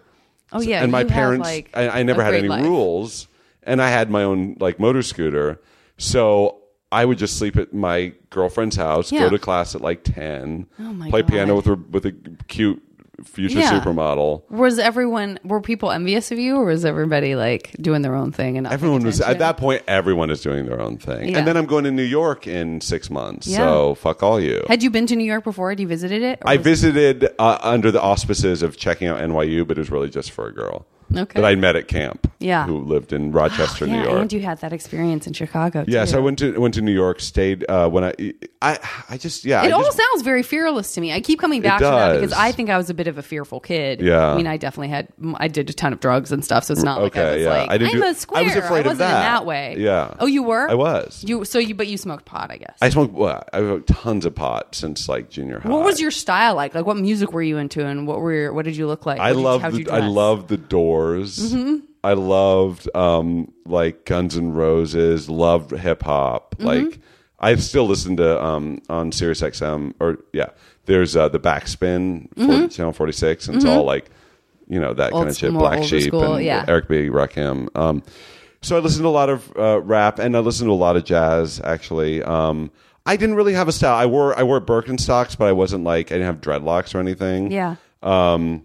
oh yeah and my you have, parents, like, I, I never had any life. rules, and I had my own like motor scooter. So I would just sleep at my girlfriend's house, Yeah. go to class at like ten, Oh, my play God. piano with her with a cute future Yeah. supermodel. was everyone were people envious of you or was everybody like doing their own thing and not Everyone was at that point. Everyone is doing their own thing, Yeah. and then I'm going to New York in six months. Yeah. So fuck all you. had you been to new york before had you visited it I visited uh, under the auspices of checking out NYU, but it was really just for a girl Okay. that I met at camp. Yeah. who lived in Rochester, yeah New York. and you had that experience in chicago yeah, so I went to went to New York, stayed uh, when I I I just yeah. It I all just, sounds very fearless to me. I keep coming back to that because. I think I was a bit of a fearful kid. Yeah. I mean, I definitely had. I did a ton of drugs and stuff, so it's not like I Okay, was yeah. like I didn't I'm do- a I square. was afraid of wasn't in that. that way. Yeah. Oh, you were. I was. You so you but you smoked pot, I guess. I smoked well, I smoked tons of pot since like junior high. what was your style like? Like, what music were you into, and what were your, what did you look like? I love did you- loved how'd you the, I Mm-hmm. loved the Doors. I loved um, like Guns N' Roses. Loved hip hop. Mm-hmm. Like I still listen to um, on Sirius XM or yeah. There's uh, the Backspin, 40, channel 46, and it's all like you know that Old- kind of shit. Black Sheep school, and yeah. Eric B. Rakim. Um, so I listened to a lot of uh, rap and I listened to a lot of jazz. Actually, um, I didn't really have a style. I wore I wore Birkenstocks, but I wasn't like I didn't have dreadlocks or anything. Yeah. Um,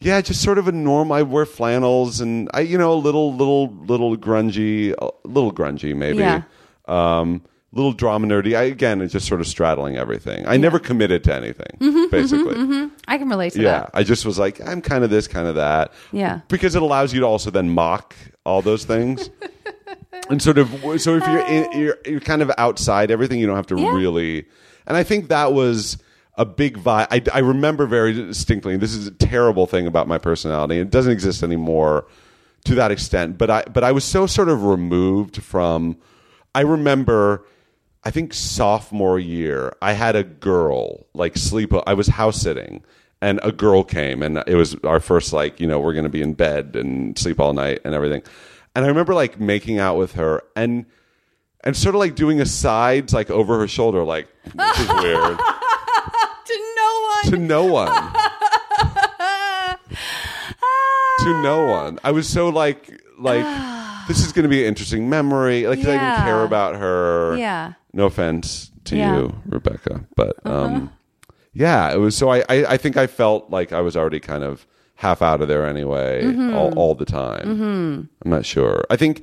yeah, just sort of a norm. I wear flannels and I, you know, a little, little, little grungy, a little grungy maybe. Yeah. Um, little drama nerdy. I again, it's just sort of straddling everything. I never committed to anything, mm-hmm, mm-hmm, basically. Mm-hmm. I can relate to Yeah, that. I just was like, I'm kind of this, kind of that. Yeah. because it allows you to also then mock all those things. and sort of, so if you're in, you're, you're kind of outside everything, you don't have to Yeah. really. And I think that was a big vibe. I, I remember very distinctly. This is a terrible thing about my personality. It doesn't exist anymore to that extent. But I, but I was so sort of removed from. I remember. I think sophomore year, I had a girl like sleep. I was house sitting, and a girl came, and it was our first like you know we're going to be in bed and sleep all night and everything. And I remember like making out with her and and sort of like doing asides like over her shoulder, like this is weird. to no one. to no one. I was so like like this is going to be an interesting memory. Like 'cause I didn't Yeah. care about her. Yeah. No offense to Yeah. Uh-huh. you, Rebecca, but um, yeah, it was. So I, I I think I felt like I was already kind of half out of there anyway, Mm-hmm. all all the time. I'm not sure. I think.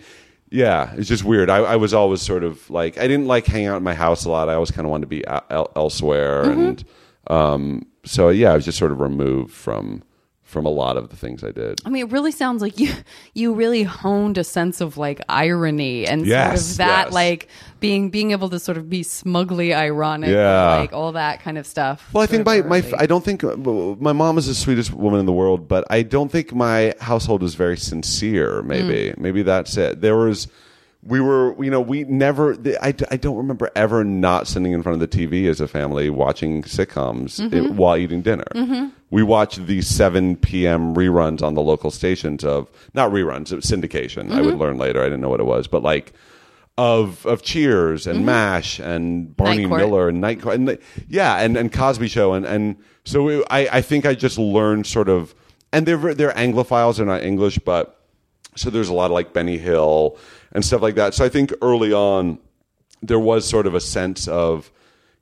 Yeah, it's just weird. I, I was always sort of like I didn't like hang out in my house a lot. I always kind of wanted to be el- elsewhere, Mm-hmm. and um, so yeah, I was just sort of removed from from a lot of the things I did. I mean, it really sounds like you you really honed a sense of like irony and Yes, sort of that yes. like being being able to sort of be smugly ironic, Yeah. like all that kind of stuff. Well, I think my, Sort my. I don't think my mom is the sweetest woman in the world, but I don't think my household was very sincere. Maybe Mm. maybe that's it. There was we were you know we never I, I don't remember ever not sitting in front of the TV as a family watching sitcoms Mm-hmm. while eating dinner. We watched the 7 p.m. reruns on the local stations of not reruns, it was syndication. I would Mm-hmm. learn later. I didn't know what it was, but like of of Cheers and MASH and Barney Mm-hmm. Miller and Night Court and the- yeah and and Cosby Show and and so it, I I think I just learned sort of and they're they're Anglophiles they're not English but so there's a lot of like Benny Hill and stuff like that so I think early on there was sort of a sense of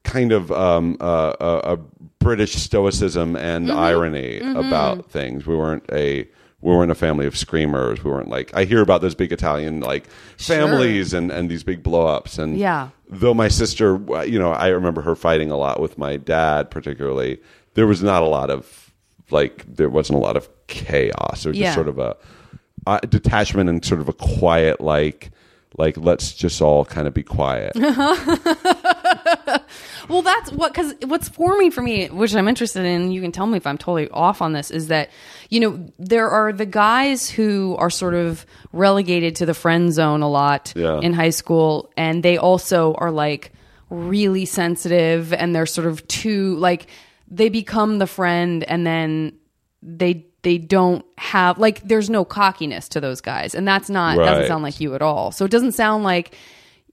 kind of um, uh, a, a British stoicism and irony about things. We weren't a we weren't a family of screamers. We weren't like I hear about those big Italian like families and and these big blow ups and Yeah. Though my sister, you know, I remember her fighting a lot with my dad, particularly. There was not a lot of like there wasn't a lot of chaos. There was Yeah. just sort of a uh, detachment and sort of a quiet like like let's just all kind of be quiet. Well, that's what because what's forming for me, which I'm interested in. You can tell me if I'm totally off on this. Is that you know there are the guys who are sort of relegated to the friend zone a lot Yeah. in high school, and they also are like really sensitive, and they're sort of too like they become the friend, and then they they don't have like there's no cockiness to those guys, and that's not doesn't sound like you at all. So it doesn't sound like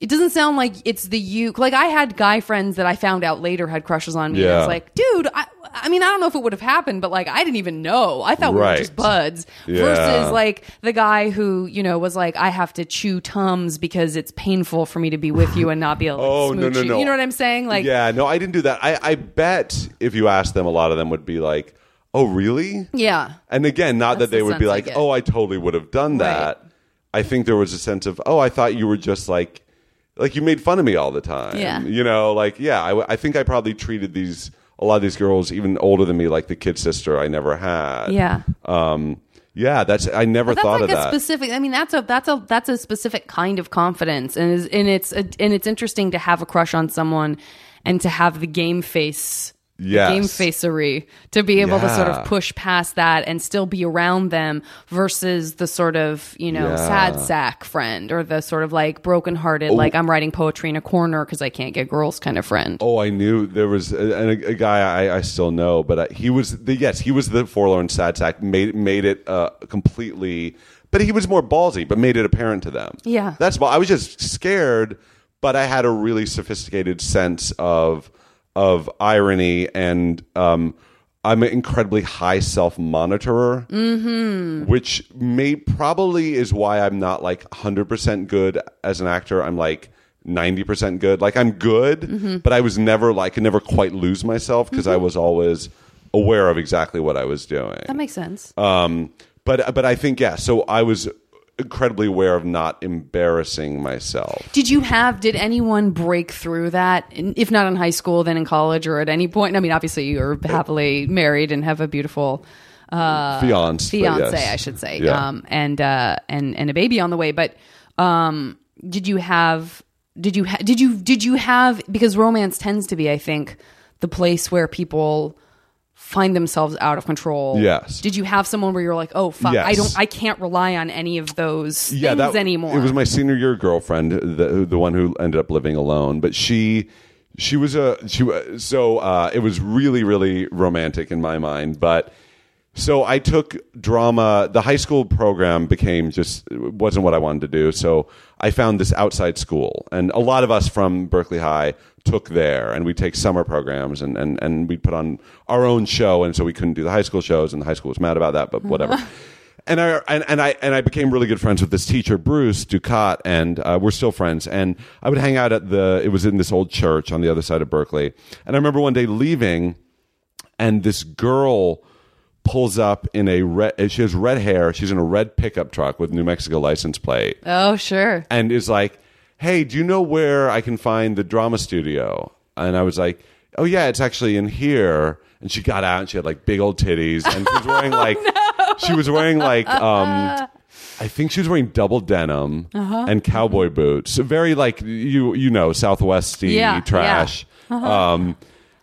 it doesn't sound like it's the you. Like I had guy friends that I found out later had crushes on me. Yeah. was like, dude, I, I mean, I don't know if it would have happened, but like I didn't even know. I thought we were just buds. Yeah. Versus like the guy who you know was like, I have to chew tums because it's painful for me to be with you and not be able to Oh no no you. no! You know what I'm saying? Like, yeah, no, I didn't do that. I I bet if you asked them, a lot of them would be like, "Oh, really?" yeah. And again, not That's that they the would be sense I like, get. "Oh, I totally would have done that." I think there was a sense of, "Oh, I thought you were just like, like you made fun of me all the time." Yeah. You know, like yeah, I, w- I think I probably treated these a lot of these girls even older than me like the kid sister I never had. Yeah. Um. Yeah, that's I never thought like of a that. specific. I mean, that's a that's a that's a specific kind of confidence, and is, and it's a, and it's interesting to have a crush on someone, and to have the game face, Yes. game facery, to be able to sort of push past that and still be around them, versus the sort of you know Yeah. sad sack friend or the sort of like broken brokenhearted, like I'm writing poetry in a corner because I can't get girls kind of friend. Oh, I knew there was a, and a, a guy I, I still know, but uh, he was the yes, he was the forlorn sad sack. Made made it uh, completely, but he was more ballsy, but made it apparent to them. Yeah. that's why I was just scared. but I had a really sophisticated sense of of irony and um, I'm an incredibly high self monitorer, mm-hmm. which may probably is why I'm not like 100% good as an actor. I'm like 90% good. Like I'm good, but I was never like, I could never quite lose myself because I was always aware of exactly what I was doing. That makes sense. Um, but but I think yeah. So I was incredibly aware of not embarrassing myself. Did you have? Did anyone break through that? If not in high school, then in college or at any point? I mean, obviously you're happily married and have a beautiful uh, Fiance, fiance, yes. I should say, Yeah. um, and uh, and and a baby on the way. But um, did you have? Did you ha- did you did you have? Because romance tends to be, I think, the place where people find themselves out of control. Yes. Did you have someone where you're like, oh fuck, I don't, I can't rely on any of those yeah, things that anymore. It was my senior year girlfriend, the the one who ended up living alone. But she she was a she so uh, it was really really romantic in my mind. But so I took drama. The high school program became just wasn't what I wanted to do. So I found this outside school, and a lot of us from Berkeley High took there, and we'd take summer programs, and and and we put on our own show, and so we couldn't do the high school shows, and the high school was mad about that, but whatever. And I and, and I and I became really good friends with this teacher, Bruce Ducat, and uh, we're still friends. And I would hang out at the. It was in this old church on the other side of Berkeley. And I remember one day leaving, and this girl pulls up in a red. She has red hair. She's in a red pickup truck with New Mexico license plate, oh sure. and is like, "Hey, do you know where I can find the drama studio?" And I was like, "Oh yeah, it's actually in here." And she got out and she had like big old titties, and she was wearing like she was wearing like um I think she was wearing double denim Uh-huh. and cowboy boots. So very like you you know Southwesty Yeah, trash. yeah. Uh-huh. Um,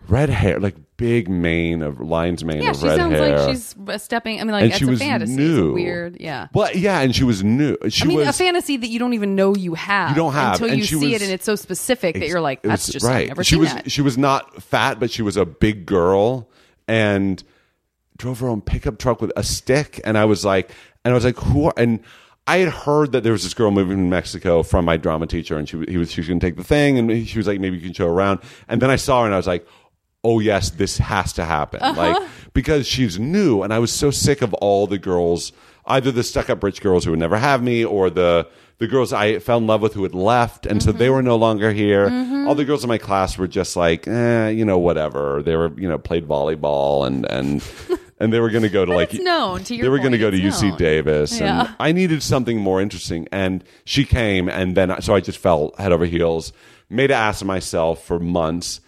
red hair, like big mane of lion's mane Yeah, of she red sounds hair. like she's stepping. I mean, like and it's she a was fantasy. new. It's weird. Yeah. Well, yeah, and she was new. She I mean, was a fantasy that you don't even know you have. You don't have, until and you see was- it, and it's so specific that you're like, "That's was- just right. I've never she was that." she was not fat, but she was a big girl and drove her own pickup truck with a stick. And I was like, and I was like, who? Are, and I had heard that there was this girl moving from Mexico from my drama teacher, and she he was she was going to take the thing, and she was like, maybe you can show around. And then I saw her, and I was like. Oh yes, this has to happen. Uh-huh. Like because she's new, and I was so sick of all the girls, either the stuck-up rich girls who would never have me, or the the girls I fell in love with who had left, and so Mm-hmm. they were no longer here. All the girls in my class were just like, eh, you know, whatever. They were, you know, played volleyball and and and they were going to go to like known, to they were going to go to it's UC known. Davis, Yeah. and I needed something more interesting. And she came, and then so I just fell head over heels, made an ass of myself for months,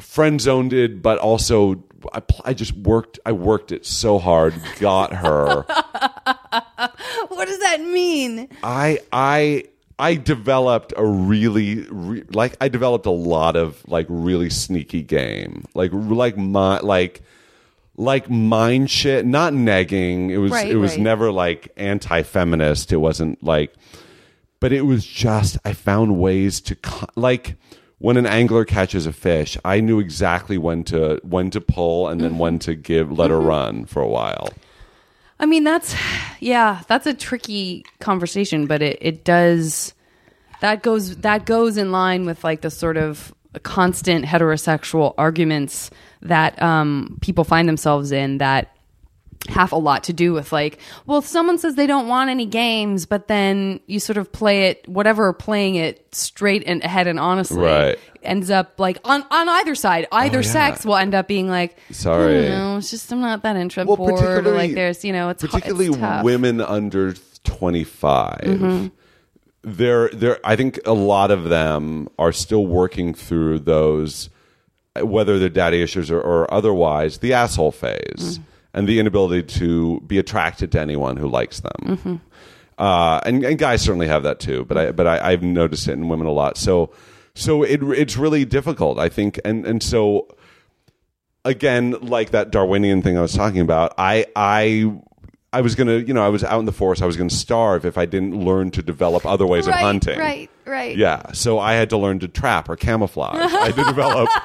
friend zoned it, but also I, I just worked. I worked it so hard, got her. what does that mean? I I I developed a really re, like I developed a lot of like really sneaky game. Like like my like like mind shit, not negging. It was Right, it was right. never like anti-feminist. It wasn't like but it was just I found ways to like when an angler catches a fish, I knew exactly when to when to pull and then when to give let her run for a while. I mean, that's yeah, that's a tricky conversation, but it, it does that goes that goes in line with like the sort of constant heterosexual arguments that um, people find themselves in that have a lot to do with like, well, if someone says they don't want any games, but then you sort of play it, whatever, playing it straight and ahead and honestly, Right. ends up like on on either side, either Oh, yeah. sex will end up being like, Sorry. no, it's just I'm not that interested. well, bored, or particularly like there's you know it's hu- it's particularly women under 25 Mm-hmm. they're they're i think a lot of them are still working through those whether they're daddy issues or, or otherwise the asshole phase Mm. And the inability to be attracted to anyone who likes them Mm-hmm. uh, and, and guys certainly have that too but i but I, i've noticed it in women a lot so so it it's really difficult i think and and so again, like that Darwinian thing I was talking about, I I I was gonna, you know, I was out in the forest. I was gonna starve if I didn't learn to develop other ways of hunting. right, right. Yeah. So I had to learn to trap or camouflage. I had to develop.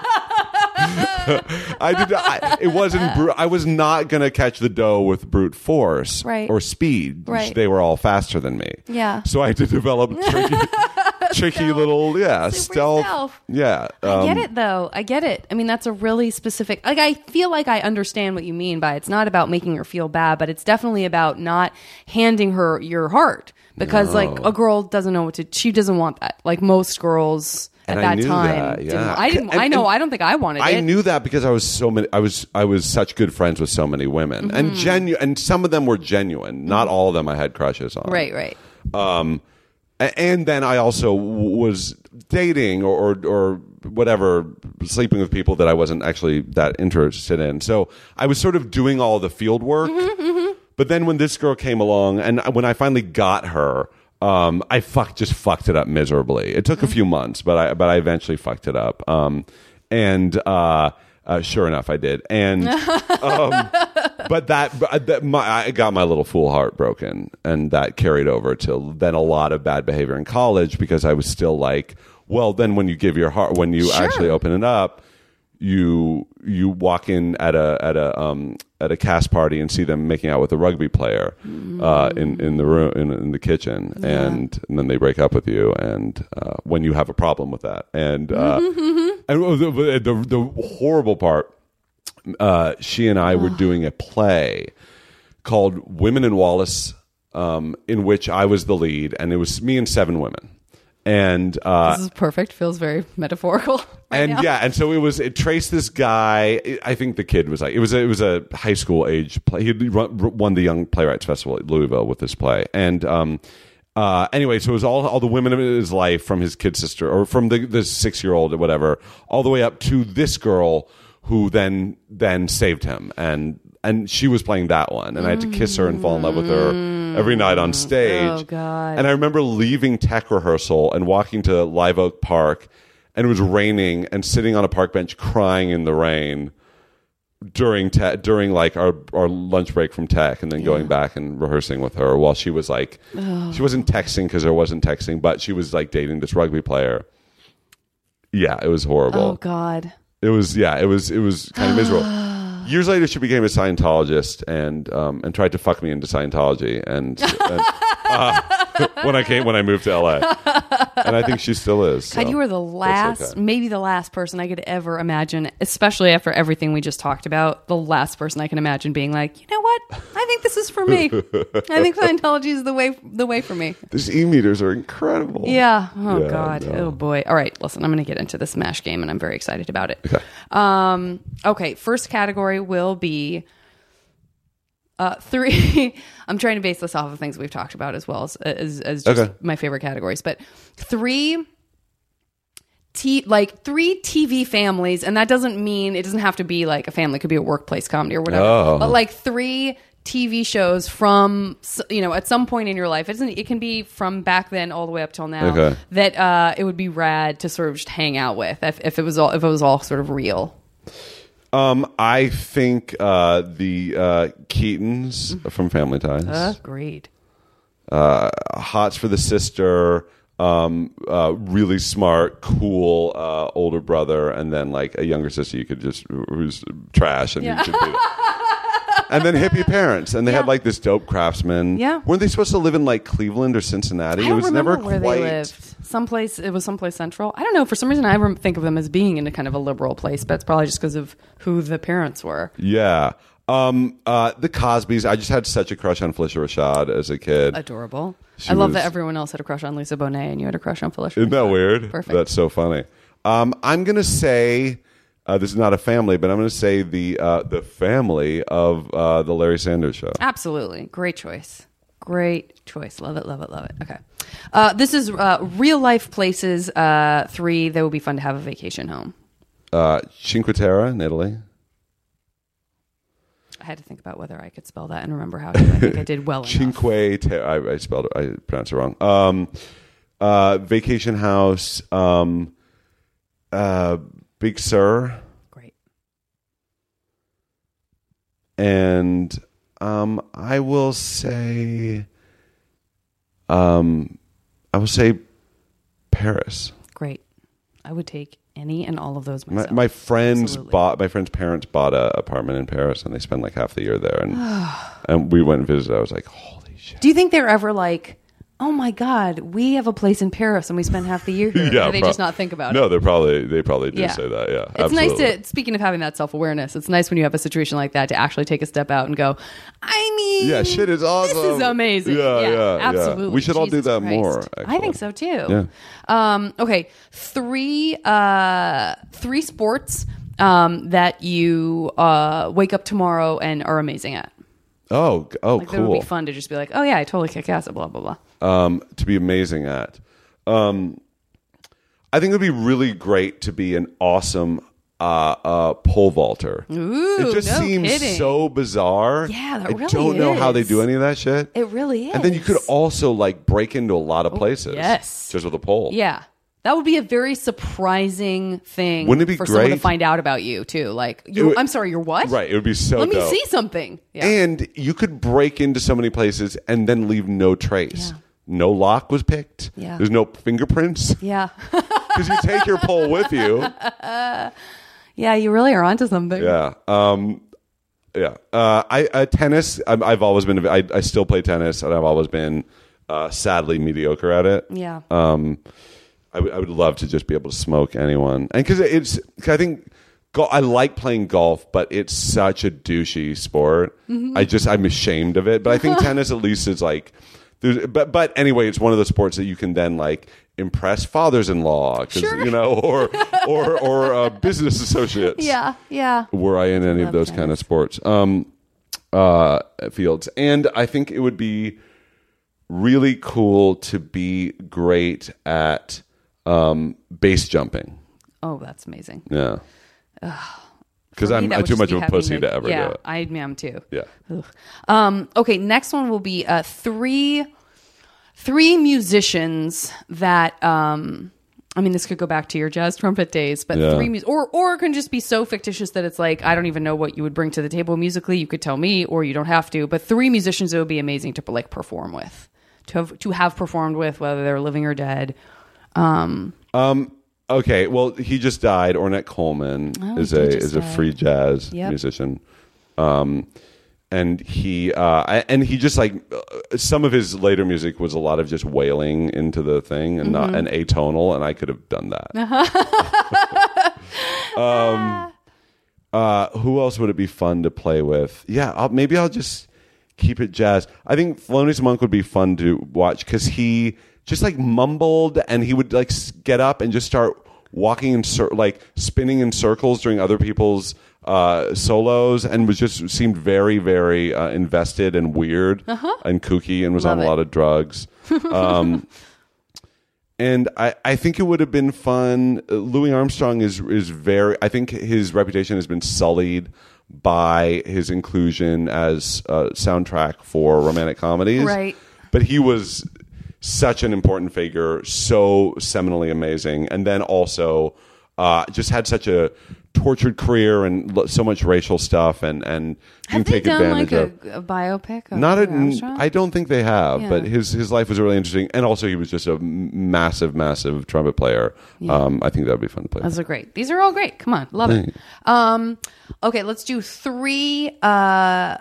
I did. I, it wasn't. Bru- I was not gonna catch the dough with brute force Right. or speed. Right. They were all faster than me. Yeah. So I had to develop tricky. tricky Stealth. little yeah Super stealth. stealth. Yeah, I get um, it though. I get it. I mean, that's a really specific. Like, I feel like I understand what you mean by it's not about making her feel bad, but it's definitely about not handing her your heart because, like, a girl doesn't know what to. She doesn't want that. Like most girls at And I that knew time, that, didn't- yeah. I didn't. And- I know. I don't think I wanted I it. knew that because I was so many. I was I was such good friends with so many women, and Mm-hmm. genu- and some of them were genuine. Not all of them I had crushes on. Right. Right. Um, and then I also was dating or, or or whatever, sleeping with people that I wasn't actually that interested in. So I was sort of doing all the field work. But then when this girl came along, and when I finally got her, um, I fuck just fucked it up miserably. It took a few months, but I but I eventually fucked it up. Um, and uh, uh, sure enough, I did. And um, but that, that my, I got my little fool heart broken, and that carried over to then a lot of bad behavior in college because I was still like, well, then when you give your heart, when you Sure. actually open it up, you you walk in at a at a um at a cast party and see them making out with a rugby player uh, in in the room in, in the kitchen, and, and then they break up with you, and uh, when you have a problem with that, and uh, and the, the the horrible part uh, she and I were doing a play called Women and Wallace, um, in which I was the lead, and it was me and seven women. And uh, This is perfect. Feels very metaphorical. right and now. yeah, and so it was. It traced this guy. I think the kid was like it was. A, it was a high school age play. He won the Young Playwrights Festival at Louisville with this play, and um, uh, anyway, so it was all all the women of his life from his kid sister or from the the six year old or whatever, all the way up to this girl who then then saved him and. And she was playing that one, and I had to kiss her and fall in love with her every night on stage. Oh, God. And I remember leaving tech rehearsal and walking to Live Oak Park, and it was raining, and sitting on a park bench crying in the rain during te- during like our our lunch break from tech, and then going back and rehearsing with her while she was like, oh. she wasn't texting because there wasn't texting, but she was like dating this rugby player. Yeah, it was horrible. Oh God. It was yeah, it was it was kind of miserable. Oh, Years later, she became a Scientologist and um, and tried to fuck me into Scientology. And, and uh, when I came when I moved to LA, and I think she still is. God, so you were the last, okay. maybe the last person I could ever imagine, especially after everything we just talked about. The last person I can imagine being like, you know what? I think this is for me. I think Scientology is the way, the way for me. These e meters are incredible. Yeah. Oh Yeah, God. no. Oh boy. All right. Listen, I'm going to get into this Smash game, and I'm very excited about it. Okay. Um. Okay. First category will be. Uh, three. I'm trying to base this off of things we've talked about as well as as, as just Okay. my favorite categories, but three. T- like three TV families, and that doesn't mean it doesn't have to be like a family; it could be a workplace comedy or whatever. Oh. But like three TV shows from you know at some point in your life. It doesn't. It can be from back then all the way up till now. Okay. That uh, it would be rad to sort of just hang out with if, if it was all if it was all sort of real. Um, I think uh, the uh, Keatons from Family Ties, Agreed. uh, Hots for the sister. Um, uh, really smart, cool uh, older brother, and then like a younger sister. You could just who's trash, and Yeah. you could be. And then hippie parents, and they had like this dope craftsman. Yeah. weren't they supposed to live in like Cleveland or Cincinnati? I it don't was remember never where quite. they lived. Someplace it was someplace central. I don't know. For some reason, I rem- think of them as being in a kind of a liberal place, but it's probably just because of who the parents were. Yeah. Um, uh, the Cosbys. I just had such a crush on Phylicia Rashad as a kid. Adorable. She I love was- that everyone else had a crush on Lisa Bonet, and you had a crush on Phylicia. Isn't that weird? Perfect. That's so funny. Um, I'm gonna say uh, this is not a family, but I'm gonna say the uh, the family of uh, the Larry Sanders Show. Absolutely. Great choice. Great choice. Love it, love it, love it. Okay. Uh, this is uh, real life places uh, three that would be fun to have a vacation home. Uh, Cinque Terre in Italy. I had to think about whether I could spell that and remember how to. I think I did well. Cinque Terre. I, I spelled it. I pronounced it wrong. Um, uh, vacation house. Um, uh, Big Sur. Great. and um, I will say, um, I will say Paris. Great. I would take any and all of those My, myself. my friends Absolutely. bought my friend's parents bought a apartment in Paris, and they spend like half the year there. And and we went and visited. I was like, holy shit! Do you think they're ever like oh my god, we have a place in Paris and we spend half the year here. Yeah, or they prob- just not think about no, it. No, they're probably they probably do Yeah. say that. Yeah, It's absolutely. nice to speaking of having that self awareness. It's nice when you have a situation like that to actually take a step out and go. I mean, Yeah, shit is awesome. This is amazing. Yeah, yeah, yeah. absolutely. We should all do that Christ. more, I think so too. Yeah. Um, okay, three uh, three sports um, that you uh, wake up tomorrow and are amazing at. Oh, oh, Like that would be fun to just be like, oh yeah, I totally kick ass at blah blah blah. Um, to be amazing at. Um, I think it would be really great to be an awesome uh, uh, pole vaulter. Ooh, it just no seems kidding. so bizarre. Yeah, that I really don't know how they do any of that shit. It really is. and then you could also like break into a lot of places. yes. just with a pole. Yeah. That would be a very surprising thing Wouldn't it be for someone to find out about you too. Like, you would- I'm sorry, you're what? right. It would be so. Let me see something. Yeah. And you could break into so many places and then leave no trace. Yeah. No lock was picked. Yeah. There's no fingerprints yeah. because you take your pole with you. yeah, you really are onto something. Yeah. Um, yeah. Uh, I uh, tennis. I'm, I've always been. I, I still play tennis, and I've always been uh, sadly mediocre at it. Yeah. Um, I would- love to just be able to smoke anyone, and because it's, 'cause I think. I like playing golf, but it's such a douchey sport. Mm-hmm. I just I'm ashamed of it. But I think tennis at least is like, there's, but but anyway, it's one of those sports that you can then like impress fathers-in-law, 'cause, Sure. you know, or or or uh, business associates yeah. Yeah. were I in any of those kind of sports um, uh, fields. And I think it would be really cool to be great at um, base jumping. Oh, that's amazing. Yeah. Because I'm, too much of a pussy to ever yeah, do it. I am too. Yeah. Um, okay, next one will be uh, three three musicians that um, I mean, this could go back to your jazz trumpet days, but Yeah. three mus- or or it can just be so fictitious that it's like I don't even know what you would bring to the table musically. You could tell me, or you don't have to. But three musicians that would be amazing to like perform with, to have to have performed with, whether they're living or dead. Um, Okay, well, he just died. Ornette Coleman Oh, is a is a free jazz Yep. musician, um, and he uh, and he just like uh, some of his later music was a lot of just wailing into the thing and Mm-hmm. not and atonal, and I could have done that. um, uh, who else would it be fun to play with? Yeah, I'll, maybe I'll just keep it jazz. I think Thelonious Monk would be fun to watch because he just like mumbled and he would like s- get up and just start walking in cir- like spinning in circles during other people's uh, solos and was just seemed very very uh, invested and weird and kooky and was Love on a lot of drugs. Um, and I, I think it would have been fun. Uh, Louis Armstrong is is very. I think his reputation has been sullied by his inclusion as a soundtrack for romantic comedies. Right. But he was such an important figure, so seminally amazing, and then also uh, just had such a tortured career and lo- so much racial stuff, and and have they take done advantage like of. a, a biopic? Of Not a? I don't think they have, Yeah. but his his life was really interesting, and also he was just a massive, massive trumpet player. Um, I think that would be fun to play. Those are great. These are all great. Come on, love it. Um, okay, let's do three. Uh,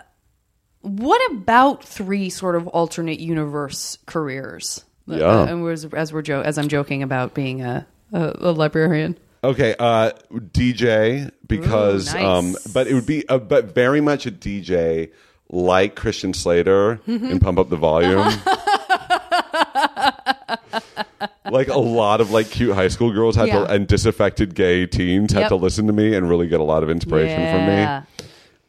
what about three sort of alternate universe careers? Yeah. Uh, and as, as we're jo- as I'm joking about being a a, a librarian. Okay, uh, DJ because, Ooh, nice. um, but it would be, uh, but very much a DJ like Christian Slater in Pump Up the Volume. like a lot of like cute high school girls had Yeah. to, and disaffected gay teens had Yep. to listen to me and really get a lot of inspiration Yeah. from me.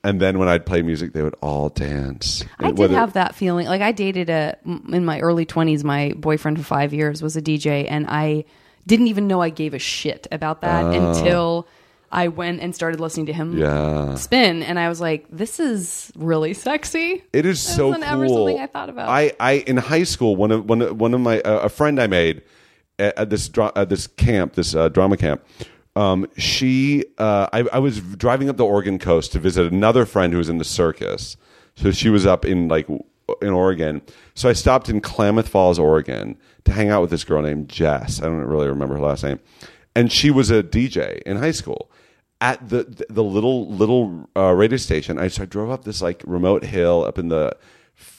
And then when I'd play music, they would all dance. I did whether- have that feeling. Like I dated a in my early 20s. My boyfriend for five years was a DJ, and I didn't even know I gave a shit about that until I went and started listening to him. Yeah. spin, and I was like, "This is really sexy." It is so cool. ever something I thought about. I, I in high school, one of one of, one of my uh, a friend I made at, at this dra- at this camp, this uh, drama camp. Um, she, uh, I, I was driving up the Oregon coast to visit another friend who was in the circus. So she was up in like in Oregon. So I stopped in Klamath Falls, Oregon, to hang out with this girl named Jess. I don't really remember her last name, and she was a DJ in high school at the the little little uh, radio station. I so I drove up this like remote hill up in the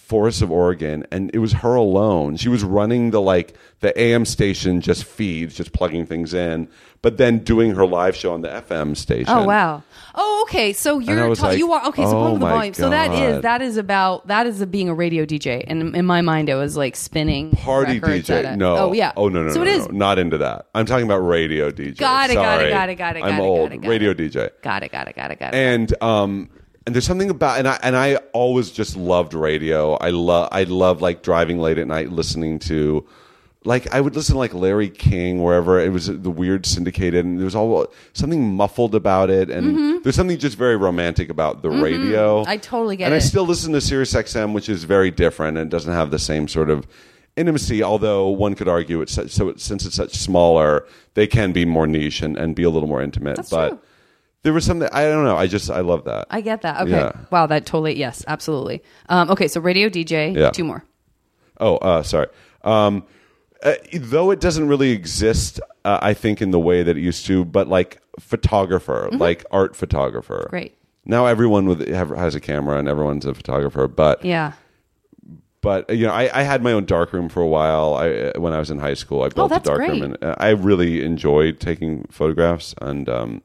forests of Oregon, and it was her alone. She was running the like the AM station, just feeds, just plugging things in, but then doing her live show on the FM station. Oh wow. Oh okay. So you're ta- like, you are okay. So oh the volume. So that is that is about that is a, being a radio DJ. And in my mind, it was like spinning Party DJ? No. Oh yeah. Oh no no So no, it no, is. no. not into that. I'm talking about radio DJ. Got it, got it, got it, got it, I'm got it, old. got it, got radio it. DJ. Got it. Got it. Got it. Got it. and um and there's something about and I and I always just loved radio. I love I love like driving late at night listening to like I would listen to like Larry King wherever it was the weird syndicated and there was all something muffled about it and there's something just very romantic about the radio. Mm-hmm. I totally get it. and I still listen to Sirius XM which is very different and doesn't have the same sort of intimacy although one could argue it's such, so it, since it's such smaller they can be more niche and, and be a little more intimate That's but true. There was something I don't know. I just I love that. I get that. Okay. Yeah. Wow. That totally. Yes. Absolutely. Um, okay. So radio DJ. Yeah. Two more. oh, uh, sorry. Um, uh, though it doesn't really exist, uh, I think in the way that it used to, but like photographer, like art photographer. Mm-hmm. Great. Now everyone with have, has a camera and everyone's a photographer, but Yeah. but you know I, I had my own darkroom for a while. I uh, when I was in high school, I built a Oh, that's darkroom, great. and uh, I really enjoyed taking photographs. And um,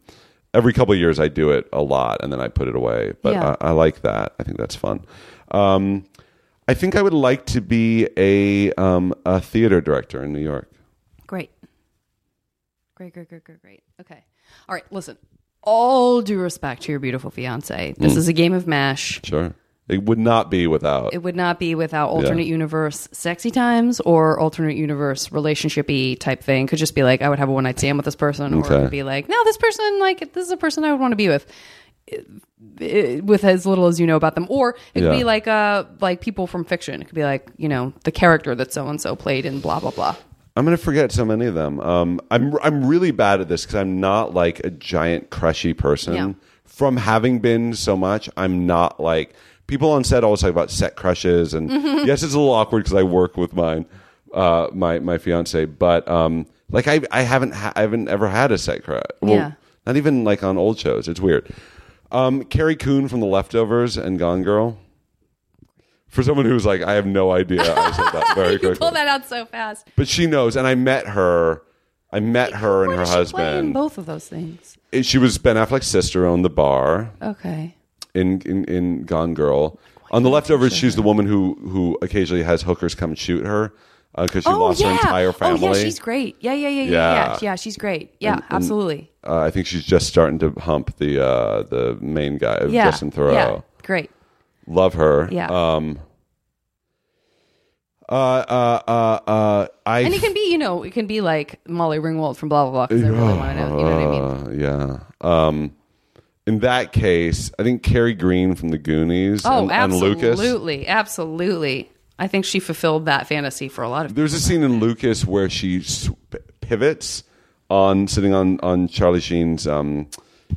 every couple of years, I do it a lot, and then I put it away. But Yeah. I, I like that. I think that's fun. Um, I think I would like to be a um, a theater director in New York. Great. Great, great, great, great, great. Okay. All right, listen. All due respect to your beautiful fiance. This is a game of MASH. Sure, it would not be without. It would not be without alternate universe sexy times or alternate universe relationshipy type thing. Could just be like, I would have a one night stand with this person, or it could be like, no, this person, like, this is a person I would want to be with. It- it- with as little as you know about them, or it could Yeah. be like uh like people from fiction. It could be like you know the character that so and so played in blah blah blah. I'm going to forget so many of them. Um, I'm I'm really bad at this because I'm not like a giant crushy person. Yeah. From having been so much, I'm not like people on set always talk about set crushes, and Mm-hmm. yes, it's a little awkward because I work with mine, uh, my my fiance, but um, like I I haven't ha- I haven't ever had a set crush. Well, Yeah. not even like on old shows. It's weird. Um, Carrie Coon from The Leftovers and Gone Girl. For someone who's like, I have no idea. I said that very you quickly. pull that out so fast. But she knows, and I met her. I met her and her does she play in husband. both of those things. It- She was Ben Affleck's sister, owned the bar Okay. In in, in Gone Girl. On the leftovers, she's the woman who who occasionally has hookers come shoot her because she lost her entire family. Oh yeah, she's great. Yeah, yeah, yeah, yeah, Yeah. yeah. She's great. Yeah, And- and- absolutely. uh, I think she's just starting to hump the uh, the main guy, Yeah, Justin Theroux. yeah, great. Love her. Yeah. Um. Uh. Uh. Uh. uh I. And it can be, you know, it can be like Molly Ringwald from blah blah blah. Because I really want to know. You know what I mean? Uh, yeah. Um, in that case, I think Kerri Green from the Goonies Oh, and, and Lucas. absolutely, absolutely. I think she fulfilled that fantasy for a lot of. There's a scene in Lucas where she pivots on sitting on on Charlie Sheen's um,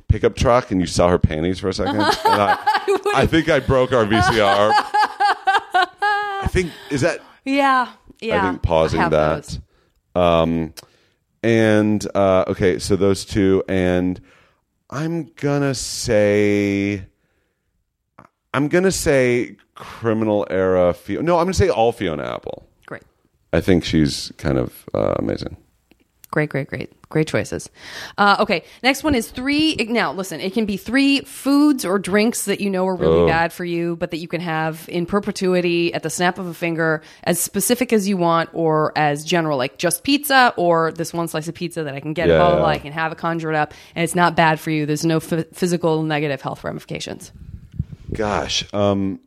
pickup truck, and you saw her panties for a second. And I, I think I broke our VCR. I think is that Yeah, yeah. I think pausing have that. Um, and uh, okay, so those two, and I'm gonna say, I'm gonna say criminal era. Fiona. No, I'm gonna say all Fiona Apple. Great, I think she's kind of uh, amazing. great, great, great, great choices. Uh, okay, next one is three. Now, listen, it can be three foods or drinks that you know are really Oh. bad for you, but that you can have in perpetuity at the snap of a finger, as specific as you want, or as general, like just pizza, or this one slice of pizza that I can get, Yeah, blah blah blah. I can have it conjured up, and it's not bad for you. There's no f- physical negative health ramifications. Gosh. Um,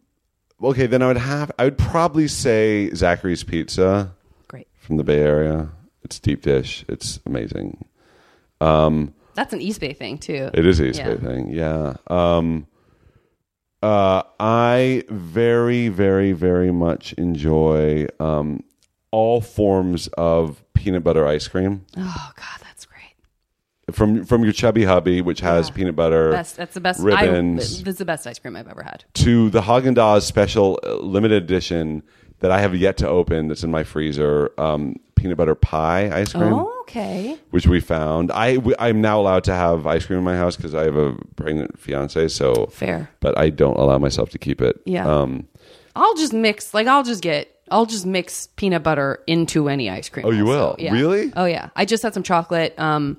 okay, then I would have. I would probably say Zachary's Pizza Great. from the Bay Area. It's deep dish. It's amazing. That's an East Bay thing too. It is East Yeah. Bay thing, yeah. Um, uh, I very, very, very much enjoy um, all forms of peanut butter ice cream Oh God, that's great. from from your Chubby Hubby, which has Yeah. peanut butter, That's that's the best. ribbons I, that's the best ice cream I've ever had. to the Haagen Dazs special limited edition that I have yet to open. That's in my freezer. Um, peanut butter pie ice cream. Oh, okay. which we found. I w- I'm now allowed to have ice cream in my house because I have a pregnant fiance. So Fair. but I don't allow myself to keep it. Yeah. Um, I'll just mix like I'll just get I'll just mix peanut butter into any ice cream. Oh, you also. will? Yeah. Really? Oh yeah. I just had some chocolate. Um,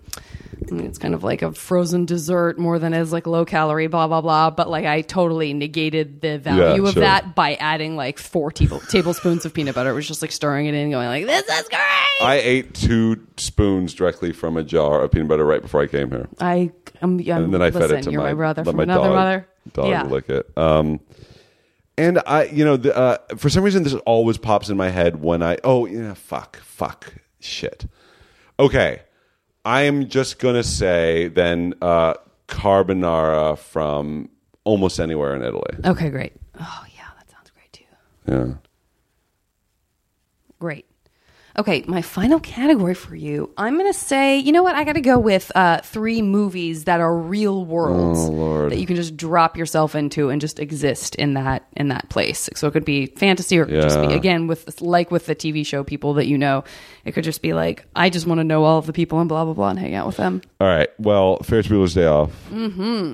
I mean, it's kind of like a frozen dessert more than as like low calorie, blah blah blah. But like I totally negated the value Yeah, of sure. that by adding like four table- tablespoons of peanut butter. It was just like stirring it in, and going like, "This is great." I ate two spoons directly from a jar of peanut butter right before I came here. I, I'm, I'm and then I listen, fed it to you're my, brother from my another dog, mother. Dog yeah. lick it. Um, and I, you know, the, uh, for some reason, this always pops in my head when I. Oh, yeah, fuck, fuck, shit. Okay, I am just gonna say then uh, carbonara from almost anywhere in Italy. Okay, great. Oh yeah, that sounds great too. Yeah. Great. Okay, my final category for you. I'm going to say, you know what? I got to go with uh, three movies that are real worlds Oh, that you can just drop yourself into and just exist in that in that place. So it could be fantasy or it could just be again with like with the TV show people that you know. It could just be like I just want to know all of the people and blah blah blah and hang out with them. All right. Well, Ferris Bueller's Day Off. Mm-hmm.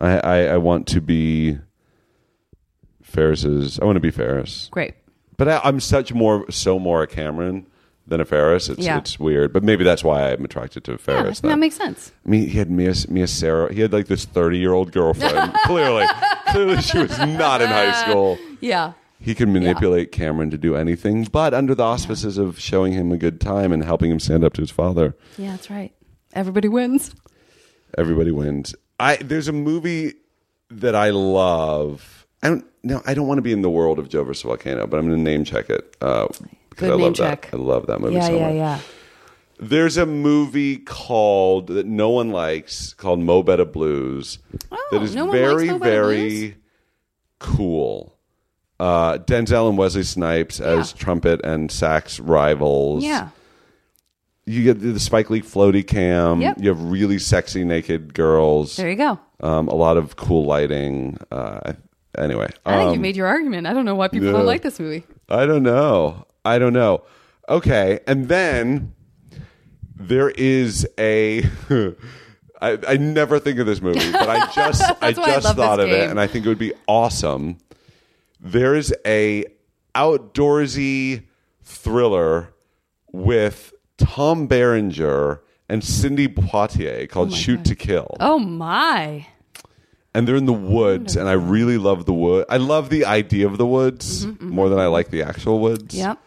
I, I I want to be Ferris's. I want to be Ferris. Great. But I, I'm such more so more a Cameron than a Ferris. It's Yeah. it's weird, but maybe that's why I'm attracted to Yeah, Ferris. that makes sense. I mean, he had Mia, Mia Sara. He had like this 30 year old girlfriend. clearly, clearly she was not in high school. Yeah. He can manipulate Cameron to do anything, but under the auspices of showing him a good time and helping him stand up to his father. Yeah, that's right. Everybody wins. Everybody wins. I there's a movie that I love. I don't no, I don't want to be in the world of Joe versus Volcano, but I'm going to name check it. Uh, 'cause Good I love check. that. I love that movie Yeah, so yeah, much. yeah. There's a movie called that no one likes called Mo Better Blues Oh, that is no one likes very very Blues? cool. Uh, Denzel and Wesley Snipes as Yeah. trumpet and sax rivals. Yeah. You get the Spike Lee floaty cam. Yep. You have really sexy naked girls. There you go. Um, a lot of cool lighting. Uh, anyway, I think um, you made your argument. I don't know why people yeah. don't like this movie. I don't know. I don't know. Okay, and then there is a. I, I never think of this movie, but I just I why I just love this thought of it, game. and I think it would be awesome. There is a outdoorsy thriller with Tom Berenger and Sidney Poitier called Shoot to Kill Oh my. and they're in the woods and i really love the wood i love the idea of the woods more than i like the actual woods Mm-hmm, Yep.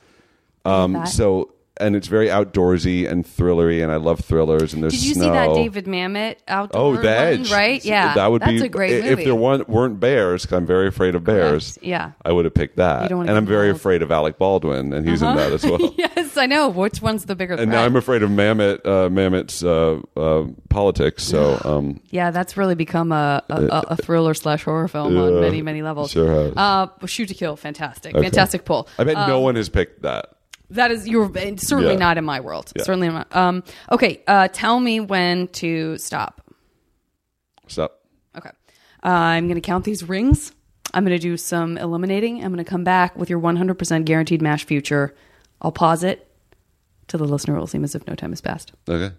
Um so and it's very outdoorsy and thrillery and i love thrillers and there's Did you snow see that David Mamet outdoor oh the edge one, right? Yeah. that would That's be a great if movie. there weren't, weren't bears 'cause i'm very afraid of bears Yeah. i would have picked that and i'm very afraid of alec baldwin and he's in that as well yes, I know. Which one's the bigger and threat? now i'm afraid of Mamet uh, Mamet's uh, uh, politics so um yeah, that's really become a, a, a, a thriller slash horror film on many, many levels. sure has. Uh, Shoot to Kill, fantastic. Okay. Fantastic pull. i bet Um, no one has picked that That is, you're certainly Yeah. not in my world. Yeah. Certainly not. Um, okay, uh, tell me when to stop. Stop. Okay. Uh, I'm going to count these rings. I'm going to do some eliminating. I'm going to come back with your 100% guaranteed mash future. I'll pause it till the listener will seem as if no time has passed. okay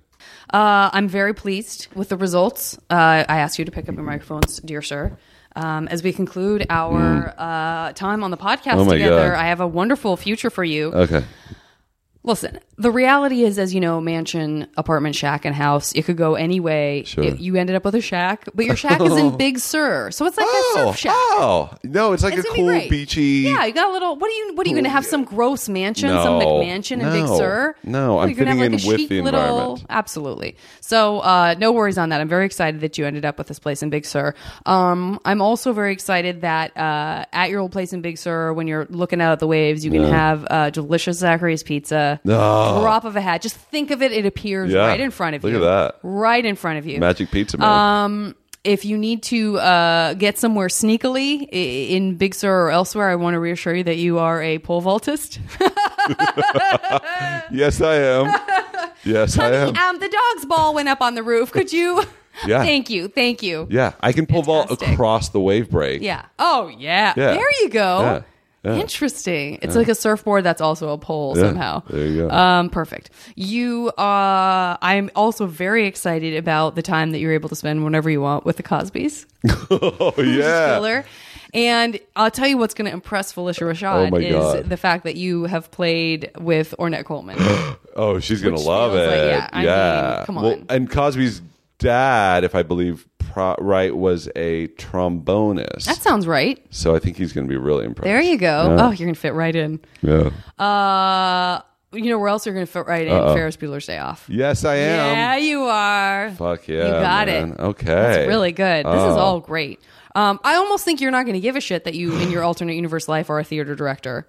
Uh, I'm very pleased with the results. Uh, I ask you to pick up your microphones, dear sir. Um, as we conclude our uh, time on the podcast Mm. Oh together, God. I have a wonderful future for you. okay Listen, the reality is, as you know, mansion, apartment, shack, and house, it could go any way. Sure. It- you ended up with a shack, but your shack is in Big Sur, so it's like a surf shack. Oh, no, it's like It's a gonna be cool great. beachy. Yeah, you got a little. What are you? What are you going to have? Some gross mansion, some No. McMansion in Big No. Sur? No, I'm you're gonna fitting have, like, in a with the little- environment. Absolutely. So, uh, no worries on that. I'm very excited that you ended up with this place in Big Sur. Um, I'm also very excited that uh, at your old place in Big Sur, when you're looking out at the waves, you can have uh, delicious Zachary's pizza. Oh. Drop of a hat. Just think of it. It appears Yeah. right in front of Look you. Look at that. Right in front of you. Magic pizza man. Um, if you need to uh, get somewhere sneakily in Big Sur or elsewhere, I want to reassure you that you are a pole vaultist. yes, I am. Yes, I am. um, the dog's ball went up on the roof. Could you? Yeah. Thank you. Thank you. Yeah, I can pole vault across the wave break. Yeah. Oh, yeah. Yeah. There you go. Yeah. Interesting. It's like a surfboard that's also a pole Yeah. somehow. There you go. Um, perfect. You, uh, I'm also very excited about the time that you're able to spend whenever you want with the Cosbys. oh yeah. Killer. And I'll tell you what's going to impress Phylicia Rashad Oh my is God. the fact that you have played with Ornette Coleman. Oh, she's gonna love feels it. like- yeah, I mean, come Well, on. and Cosby's dad, if I believe pro- right, was a trombonist. that sounds right. so I think he's gonna be really impressed. There you go. Yeah. Oh, you're going to fit right in. Yeah. Uh, you know where else you're going to fit right in? Ferris Bueller's Day Off. Yes, I am. Yeah, you are. Fuck yeah. You got man. it. Okay. That's really good. This is Oh. all great. Um, I almost think you're not going to give a shit that you, in your alternate universe life, are a theater director.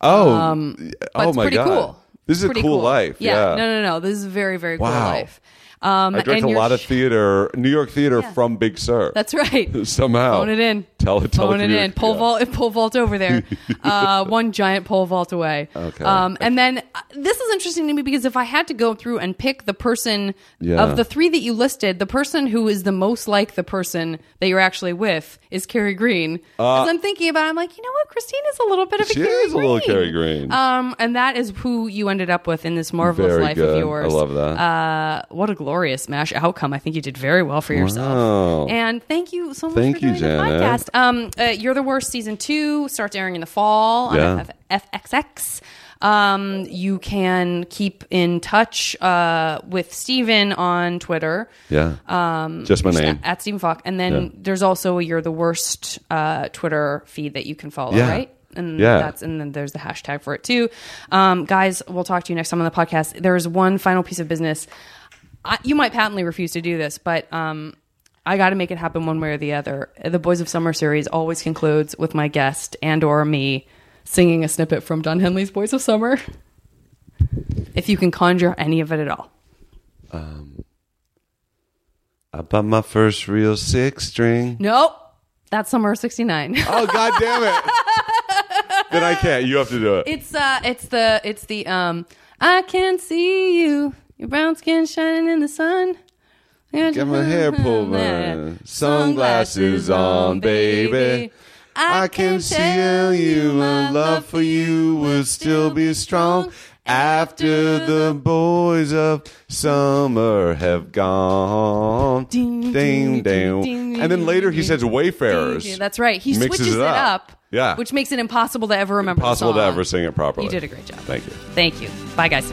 Oh. But oh it's my pretty god. cool. This is a Pretty cool, life. Yeah. No, no, no. This is a very, very cool life. Um, I direct a lot of theater, New York theater from Big Sur. That's right. Somehow. Phone it in. Tele- Phone it in. telecommunic- Pole yeah. vault. Pole vault over there. uh, one giant pole vault away. Okay. Um, and then uh, this is interesting to me because if I had to go through and pick the person Yeah. of the three that you listed, the person who is the most like the person that you're actually with is Kerri Green. As I'm thinking about, it, I'm like, you know what? Christine is a little bit of a Uh, She Kerri is a little Kerri Green. Um, and that is who you ended up with in this marvelous Very life good. of yours. I love that. Uh, what a glorious mash outcome! I think you did very well for yourself. Wow. And thank you so much Thank for you, doing the podcast. Um, uh, You're the worst season two starts airing in the fall on Yeah. F- FXX. Um, you can keep in touch uh, with Stephen on Twitter. Yeah. Um, Just my name. At, at Stephen Falk. And then Yeah. there's also a You're the Worst uh, Twitter feed that you can follow, Yeah. right? And Yeah. that's and then there's the hashtag for it too. Um, guys, we'll talk to you next time on the podcast. There's one final piece of business. I, you might patently refuse to do this, but um, I got to make it happen one way or the other. The Boys of Summer series always concludes with my guest and or me singing a snippet from Don Henley's Boys of Summer. If you can conjure any of it at all. Um, I bought my first real six string. Nope. That's Summer of 69. Oh god damn it. then I can't. You have to do it. It's uh it's the it's the um I can't see you. Your brown skin shining in the sun. Get my hair pulled back. Sunglasses on, baby. I can tell you my love for you will still be strong after the boys of summer have gone. Ding, Ding, ding, And then later he says Wayfarers. That's right. He switches it up. Yeah. Which makes it impossible to ever remember the Impossible to ever sing it properly. You did a great job. Thank you. Thank you. Bye guys.